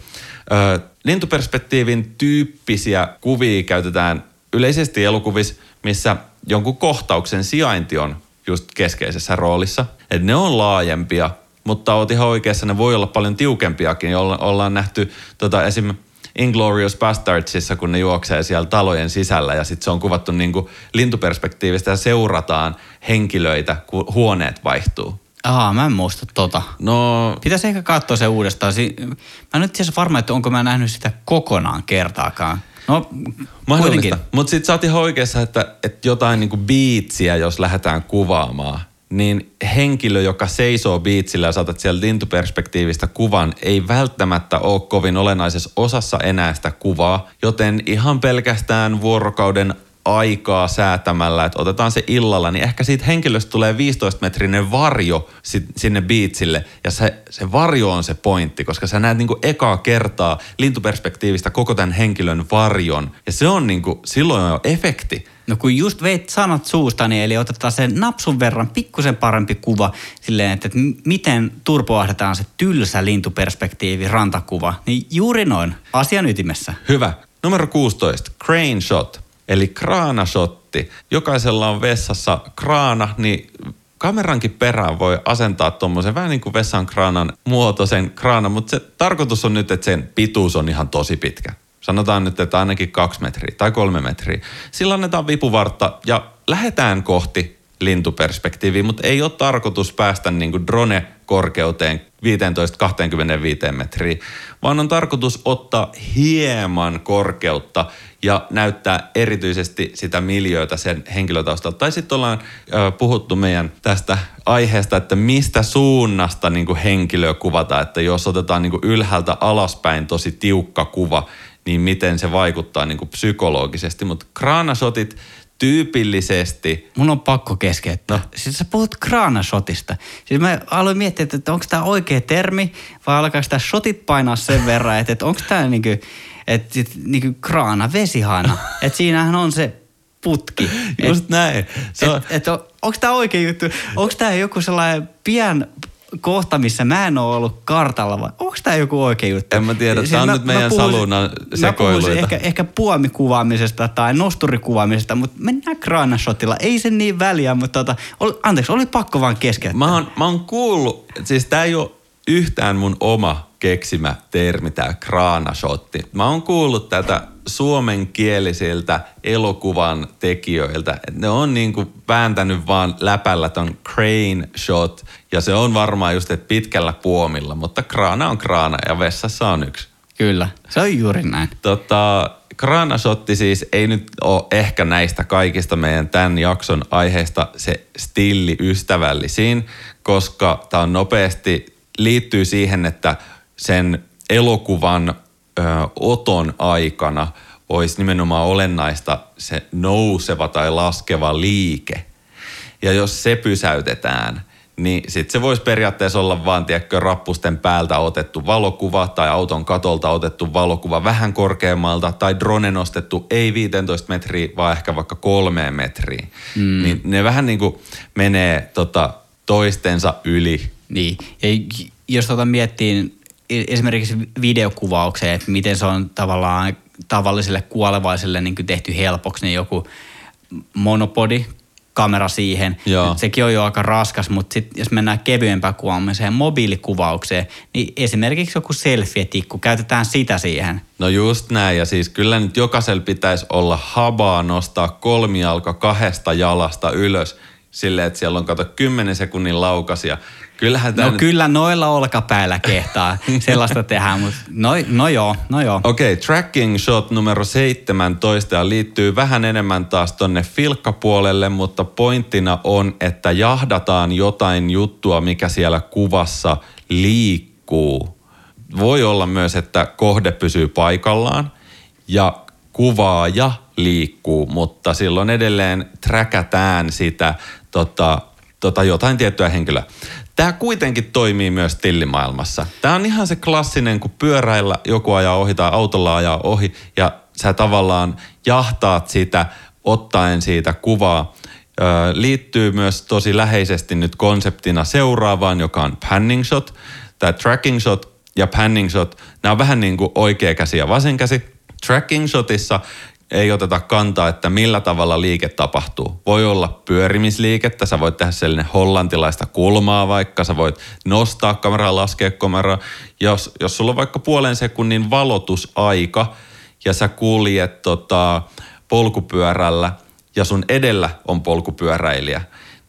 Ö, lintuperspektiivin tyyppisiä kuvia käytetään yleisesti elokuvissa, missä jonkun kohtauksen sijainti on just keskeisessä roolissa. Et ne on laajempia, mutta oot ihan oikeassa, ne voi olla paljon tiukempiakin. Olla, ollaan nähty tota, esim. Inglorious Bastardsissa, kun ne juoksee siellä talojen sisällä ja sitten se on kuvattu niin kuin lintuperspektiivistä ja seurataan henkilöitä, kun huoneet vaihtuu. Aha, mä en muista tota. No... Pitäisi ehkä katsoa se uudestaan. Mä en nyt tiedä varma, että onko mä nähnyt sitä kokonaan kertaakaan. No, Mahdollista. Mutta sitten sä oot ihan oikeassa, että, että jotain niinku biitsiä, jos lähdetään kuvaamaan, niin henkilö, joka seisoo biitsillä ja saatat siellä lintuperspektiivistä kuvan, ei välttämättä ole kovin olennaisessa osassa enää sitä kuvaa, joten ihan pelkästään vuorokauden aikaa säätämällä, että otetaan se illalla, niin ehkä siitä henkilöstä tulee 15-metrinen varjo sinne biitsille. Ja se, se varjo on se pointti, koska sä näet niinku ekaa kertaa lintuperspektiivistä koko tämän henkilön varjon. Ja se on niinku, silloin on efekti. No kun just veit sanat suustani, niin eli otetaan sen napsun verran pikkusen parempi kuva silleen, että, että miten turpoahdetaan se tylsä lintuperspektiivi, rantakuva. Niin juuri noin, asian ytimessä. Hyvä. Numero 16, crane shot. Eli kraanasotti. Jokaisella on vessassa kraana, niin kamerankin perään voi asentaa tuommoisen vähän niin kuin vessan kraanan muotoisen kraanan, mutta se tarkoitus on nyt, että sen pituus on ihan tosi pitkä. Sanotaan nyt, että ainakin kaksi metriä tai kolme metriä. Sillä annetaan vipuvartta ja lähdetään kohti lintuperspektiiviä, mutta ei ole tarkoitus päästä niin kuin drone-korkeuteen 15-25 metriä, vaan on tarkoitus ottaa hieman korkeutta ja näyttää erityisesti sitä miljöötä sen henkilötaustalta. Tai sitten ollaan ö, puhuttu meidän tästä aiheesta, että mistä suunnasta niin kuin henkilöä kuvata, että jos otetaan niin kuin ylhäältä alaspäin tosi tiukka kuva, niin miten se vaikuttaa niin kuin psykologisesti. Mutta kraanasotit tyypillisesti... Mun on pakko keskeyttää. No. Siis sä puhut kraanashotista. Siis mä aloin miettiä, että onko tämä oikea termi vai alkaako tämä shotit painaa sen verran, että, että onko tämä niinku, että niinku kraana, vesihana. että siinähän on se putki. Just et, näin. Se on... et, et, onko tämä oikea juttu? Onko tämä joku sellainen pian kohta, missä mä en ole ollut kartalla, vai onko tämä joku oikea juttu? En mä tiedä, siis tämä on mä, nyt meidän salunan sekoiluita. ehkä, ehkä puomikuvaamisesta tai nosturikuvaamisesta, mutta mennään kraanashotilla. Ei se niin väliä, mutta tota, oli, anteeksi, oli pakko vaan keskeyttää. Mä oon, mä oon kuullut, siis tämä ei ole yhtään mun oma keksimä termi, tämä kraanashotti. Mä oon kuullut tätä suomenkielisiltä elokuvan tekijöiltä. ne on niinku vääntänyt vaan läpällä ton crane shot ja se on varmaan just, että pitkällä puomilla, mutta kraana on kraana ja vessassa on yksi. Kyllä, se on juuri näin. Tota, kraanasotti siis ei nyt ole ehkä näistä kaikista meidän tämän jakson aiheista se stilli ystävällisin, koska tämä on nopeasti liittyy siihen, että sen elokuvan ö, oton aikana olisi nimenomaan olennaista se nouseva tai laskeva liike. Ja jos se pysäytetään, niin sit se voisi periaatteessa olla vaan, tiedätkö, rappusten päältä otettu valokuva tai auton katolta otettu valokuva vähän korkeammalta tai drone nostettu ei 15 metriä, vaan ehkä vaikka kolmeen metriä. Mm. Niin ne vähän niin kuin menee tota, toistensa yli. Niin, ja jos tota miettii esimerkiksi videokuvaukseen, että miten se on tavallaan tavalliselle kuolevaiselle niin tehty helpoksi, niin joku monopodi, kamera siihen. Joo. Sekin on jo aika raskas, mutta sit, jos mennään kevyempään kuvaamiseen, mobiilikuvaukseen, niin esimerkiksi joku selfie-tikku, käytetään sitä siihen. No just näin, ja siis kyllä nyt jokaisella pitäisi olla habaa nostaa kolmialka kahdesta jalasta ylös, silleen, että siellä on kato 10 sekunnin laukasia Kyllähän no nyt... kyllä noilla olkapäillä kehtaa sellaista tehdä, mutta no, no joo, no joo. Okei, okay, tracking shot numero 17 ja liittyy vähän enemmän taas tonne filkkapuolelle, mutta pointtina on, että jahdataan jotain juttua, mikä siellä kuvassa liikkuu. Voi olla myös, että kohde pysyy paikallaan ja kuvaaja liikkuu, mutta silloin edelleen träkätään sitä tota, tota jotain tiettyä henkilöä. Tämä kuitenkin toimii myös tillimaailmassa. Tämä on ihan se klassinen, kun pyöräillä joku ajaa ohi tai autolla ajaa ohi ja sä tavallaan jahtaat sitä ottaen siitä kuvaa. Ö, liittyy myös tosi läheisesti nyt konseptina seuraavaan, joka on panning shot. Tämä tracking shot ja panning shot, nämä on vähän niin kuin oikea käsi ja vasen käsi. Tracking shotissa ei oteta kantaa, että millä tavalla liike tapahtuu. Voi olla pyörimisliikettä, sä voit tehdä sellainen hollantilaista kulmaa vaikka, sä voit nostaa kameraa, laskea kameraa. Jos, jos sulla on vaikka puolen sekunnin valotusaika ja sä kuljet tota, polkupyörällä ja sun edellä on polkupyöräilijä,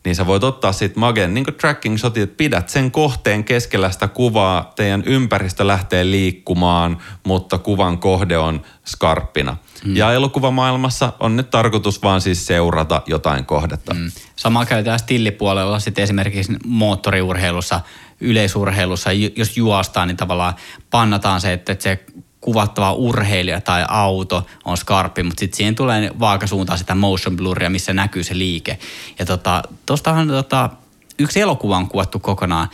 niin sä voit ottaa siitä magen niin tracking shotin, että pidät sen kohteen keskellä sitä kuvaa, teidän ympäristö lähtee liikkumaan, mutta kuvan kohde on skarppina. Mm. Ja elokuvamaailmassa on nyt tarkoitus vaan siis seurata jotain kohdetta. Mm. Sama käytetään stillipuolella sitten esimerkiksi moottoriurheilussa, yleisurheilussa, jos juostaan, niin tavallaan pannataan se, että se kuvattava urheilija tai auto on skarppi, mutta sitten siihen tulee vaakasuuntaan sitä motion bluria, missä näkyy se liike. Ja tota, tostahan tota, yksi elokuva on kuvattu kokonaan.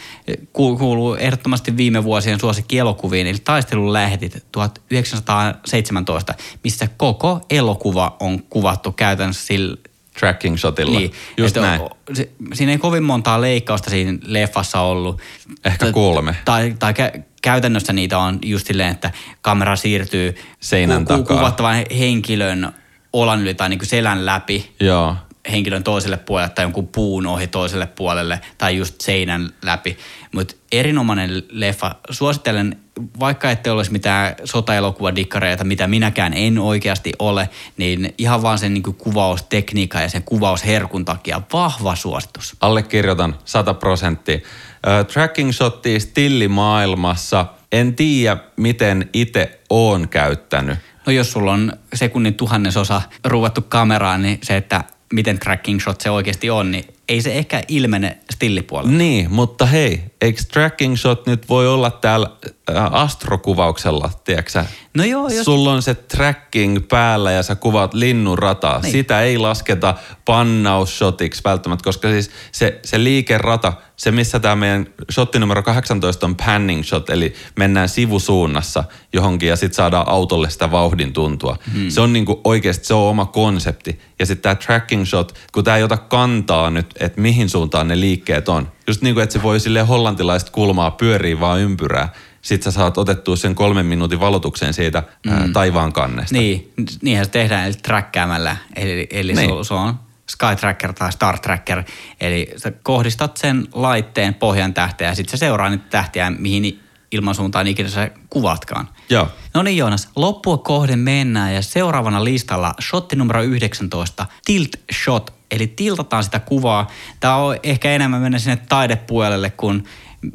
Kuuluu ehdottomasti viime vuosien suosikkielokuviin, eli Taistelun lähdit 1917, missä koko elokuva on kuvattu käytännössä sillä tracking shotilla. Niin, Just näin. Se, siinä ei kovin montaa leikkausta siinä leffassa ollut. Ehkä kolme. Tai, tai käytännössä niitä on just silleen, että kamera siirtyy seinän ku, takaa. kuvattavan henkilön olan yli tai niin kuin selän läpi. Joo henkilön toiselle puolelle tai jonkun puun ohi toiselle puolelle tai just seinän läpi. Mutta erinomainen leffa. Suosittelen, vaikka ette olisi mitään sotaelokuvadikkareita, mitä minäkään en oikeasti ole, niin ihan vaan sen niin kuvaustekniikka ja sen kuvausherkun takia vahva suositus. Allekirjoitan 100 prosenttia. Uh, tracking shottia stillimaailmassa. En tiedä, miten itse oon käyttänyt. No jos sulla on sekunnin tuhannesosa ruuvattu kameraan, niin se, että miten tracking shot se oikeasti on, niin ei se ehkä ilmene stillipuolella. Niin, mutta hei, eikö tracking shot nyt voi olla täällä äh, astrokuvauksella, tiedätkö No joo, jos... Sulla on se tracking päällä ja sä kuvaat linnun rataa. Niin. Sitä ei lasketa pannaushotiksi välttämättä, koska siis se, se liikerata – se, missä tämä meidän shotti numero 18 on panning shot, eli mennään sivusuunnassa johonkin ja sitten saadaan autolle sitä vauhdin tuntua. Hmm. Se on niinku oikeasti, se on oma konsepti. Ja sitten tämä tracking shot, kun tämä ei ota kantaa nyt, että mihin suuntaan ne liikkeet on. Just niin kuin, että se voi sille hollantilaista kulmaa pyöriä vaan ympyrää. Sitten sä saat otettua sen kolmen minuutin valotuksen siitä mm. ää, taivaan kannesta. Niin, niinhän se tehdään, eli träkkäämällä. Eli, eli niin. se, se on Skytracker tai Star Tracker. Eli sä kohdistat sen laitteen pohjan tähteä ja sitten se seuraa niitä tähtiä, mihin ilmansuuntaan ikinä sä kuvatkaan. Joo. No niin Joonas, loppua kohden mennään ja seuraavana listalla shotti numero 19, tilt shot. Eli tiltataan sitä kuvaa. Tämä on ehkä enemmän mennä sinne taidepuolelle kuin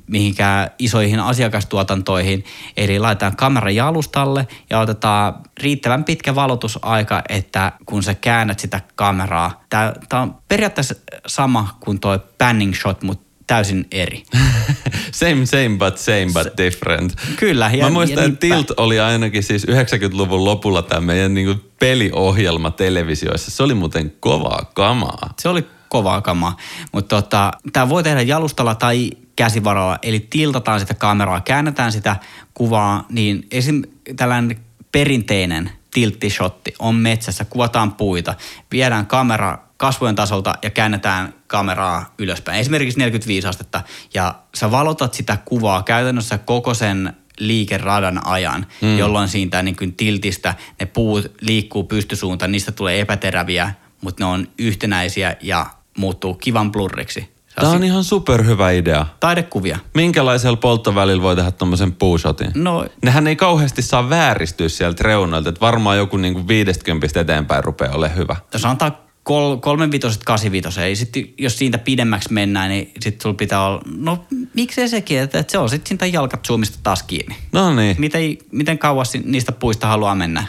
mihinkään isoihin asiakastuotantoihin. Eli laitetaan kamera jalustalle ja otetaan riittävän pitkä valotusaika, että kun sä käännät sitä kameraa. Tämä on periaatteessa sama kuin tuo panning shot, mutta täysin eri. same, same, but same, but different. Kyllä. Ja, Mä muistan, ja että Tilt oli ainakin siis 90-luvun lopulla tämä meidän niinku peliohjelma televisioissa. Se oli muuten kovaa kamaa. Se oli kovaa kamaa. Mutta tota, tämä voi tehdä jalustalla tai käsivaralla, eli tiltataan sitä kameraa, käännetään sitä kuvaa, niin esim. tällainen perinteinen tilttishotti on metsässä, kuvataan puita, viedään kamera kasvojen tasolta ja käännetään kameraa ylöspäin. Esimerkiksi 45 astetta ja sä valotat sitä kuvaa käytännössä koko sen liikeradan ajan, mm. jolloin siitä niin kuin tiltistä ne puut liikkuu pystysuuntaan, niistä tulee epäteräviä, mutta ne on yhtenäisiä ja muuttuu kivan blurriksi. Tämä on ihan superhyvä idea. Taidekuvia. Minkälaisella polttovälillä voi tehdä tuommoisen puushotin? No, Nehän ei kauheasti saa vääristyä sieltä reunoilta, että varmaan joku niinku 50 eteenpäin rupeaa olemaan hyvä. jos antaa kol, kolmen vitoset, kasi vitosen, sitten jos siitä pidemmäksi mennään, niin sitten sulla pitää olla, no miksei sekin, että, että se on sitten siitä jalkat zoomista taas kiinni. No niin, Miten, miten kauas niistä puista haluaa mennä?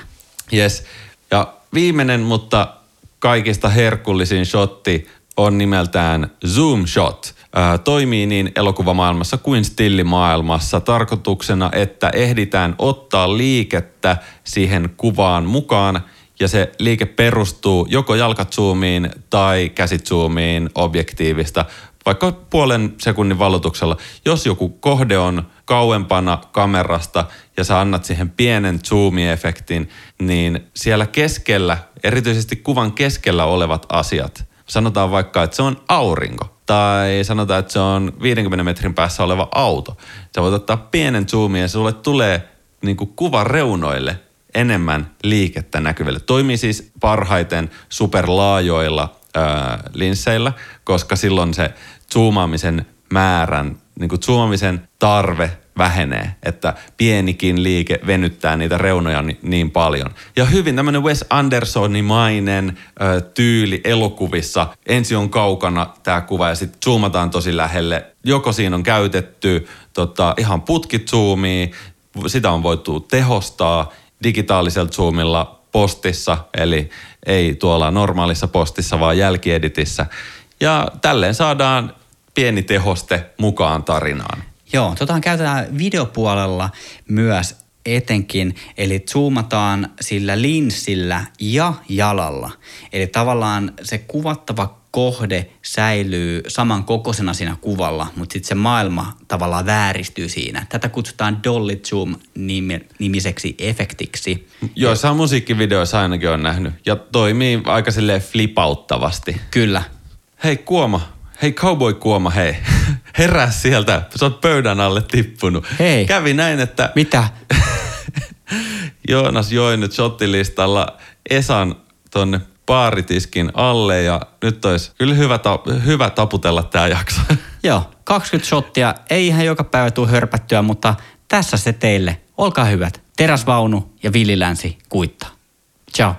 yes. Ja viimeinen, mutta kaikista herkullisin shotti on nimeltään Zoom Shot. Ää, toimii niin elokuvamaailmassa kuin stillimaailmassa tarkoituksena, että ehditään ottaa liikettä siihen kuvaan mukaan ja se liike perustuu joko jalkazoomiin tai käsizoomiin objektiivista vaikka puolen sekunnin valotuksella. Jos joku kohde on kauempana kamerasta ja sä annat siihen pienen zoomi-efektin, niin siellä keskellä, erityisesti kuvan keskellä olevat asiat, sanotaan vaikka, että se on aurinko tai sanotaan, että se on 50 metrin päässä oleva auto. Sä voit ottaa pienen zoomin ja sulle tulee niin kuin kuvan reunoille enemmän liikettä näkyville. Toimii siis parhaiten superlaajoilla ää, linsseillä, koska silloin se zoomaamisen määrän, niin kuin zoomaamisen tarve vähenee, että pienikin liike venyttää niitä reunoja ni- niin paljon. Ja hyvin tämmöinen Wes Andersonimainen ö, tyyli elokuvissa. Ensin on kaukana tämä kuva ja sitten zoomataan tosi lähelle. Joko siinä on käytetty tota, ihan putkit zoomia, sitä on voitu tehostaa digitaalisella zoomilla postissa, eli ei tuolla normaalissa postissa, vaan jälkieditissä. Ja tälleen saadaan pieni tehoste mukaan tarinaan. Joo, tota käytetään videopuolella myös etenkin, eli zoomataan sillä linssillä ja jalalla. Eli tavallaan se kuvattava kohde säilyy saman kokoisena siinä kuvalla, mutta sitten se maailma tavallaan vääristyy siinä. Tätä kutsutaan Dolly Zoom nimiseksi efektiksi. Joissain musiikkivideoissa ainakin on nähnyt. Ja toimii aika silleen flipauttavasti. Kyllä. Hei Kuoma, hei Cowboy Kuoma, hei. Herää sieltä, sä oot pöydän alle tippunut. Hei. Kävi näin, että Mitä? Joonas joi nyt shottilistalla Esan tonne baaritiskin alle ja nyt olisi kyllä hyvä, ta- hyvä taputella tämä jakso. Joo, 20 shottia. Ei ihan joka päivä tule hörpättyä, mutta tässä se teille. Olkaa hyvät. Teräsvaunu ja villilänsi kuittaa. Ciao.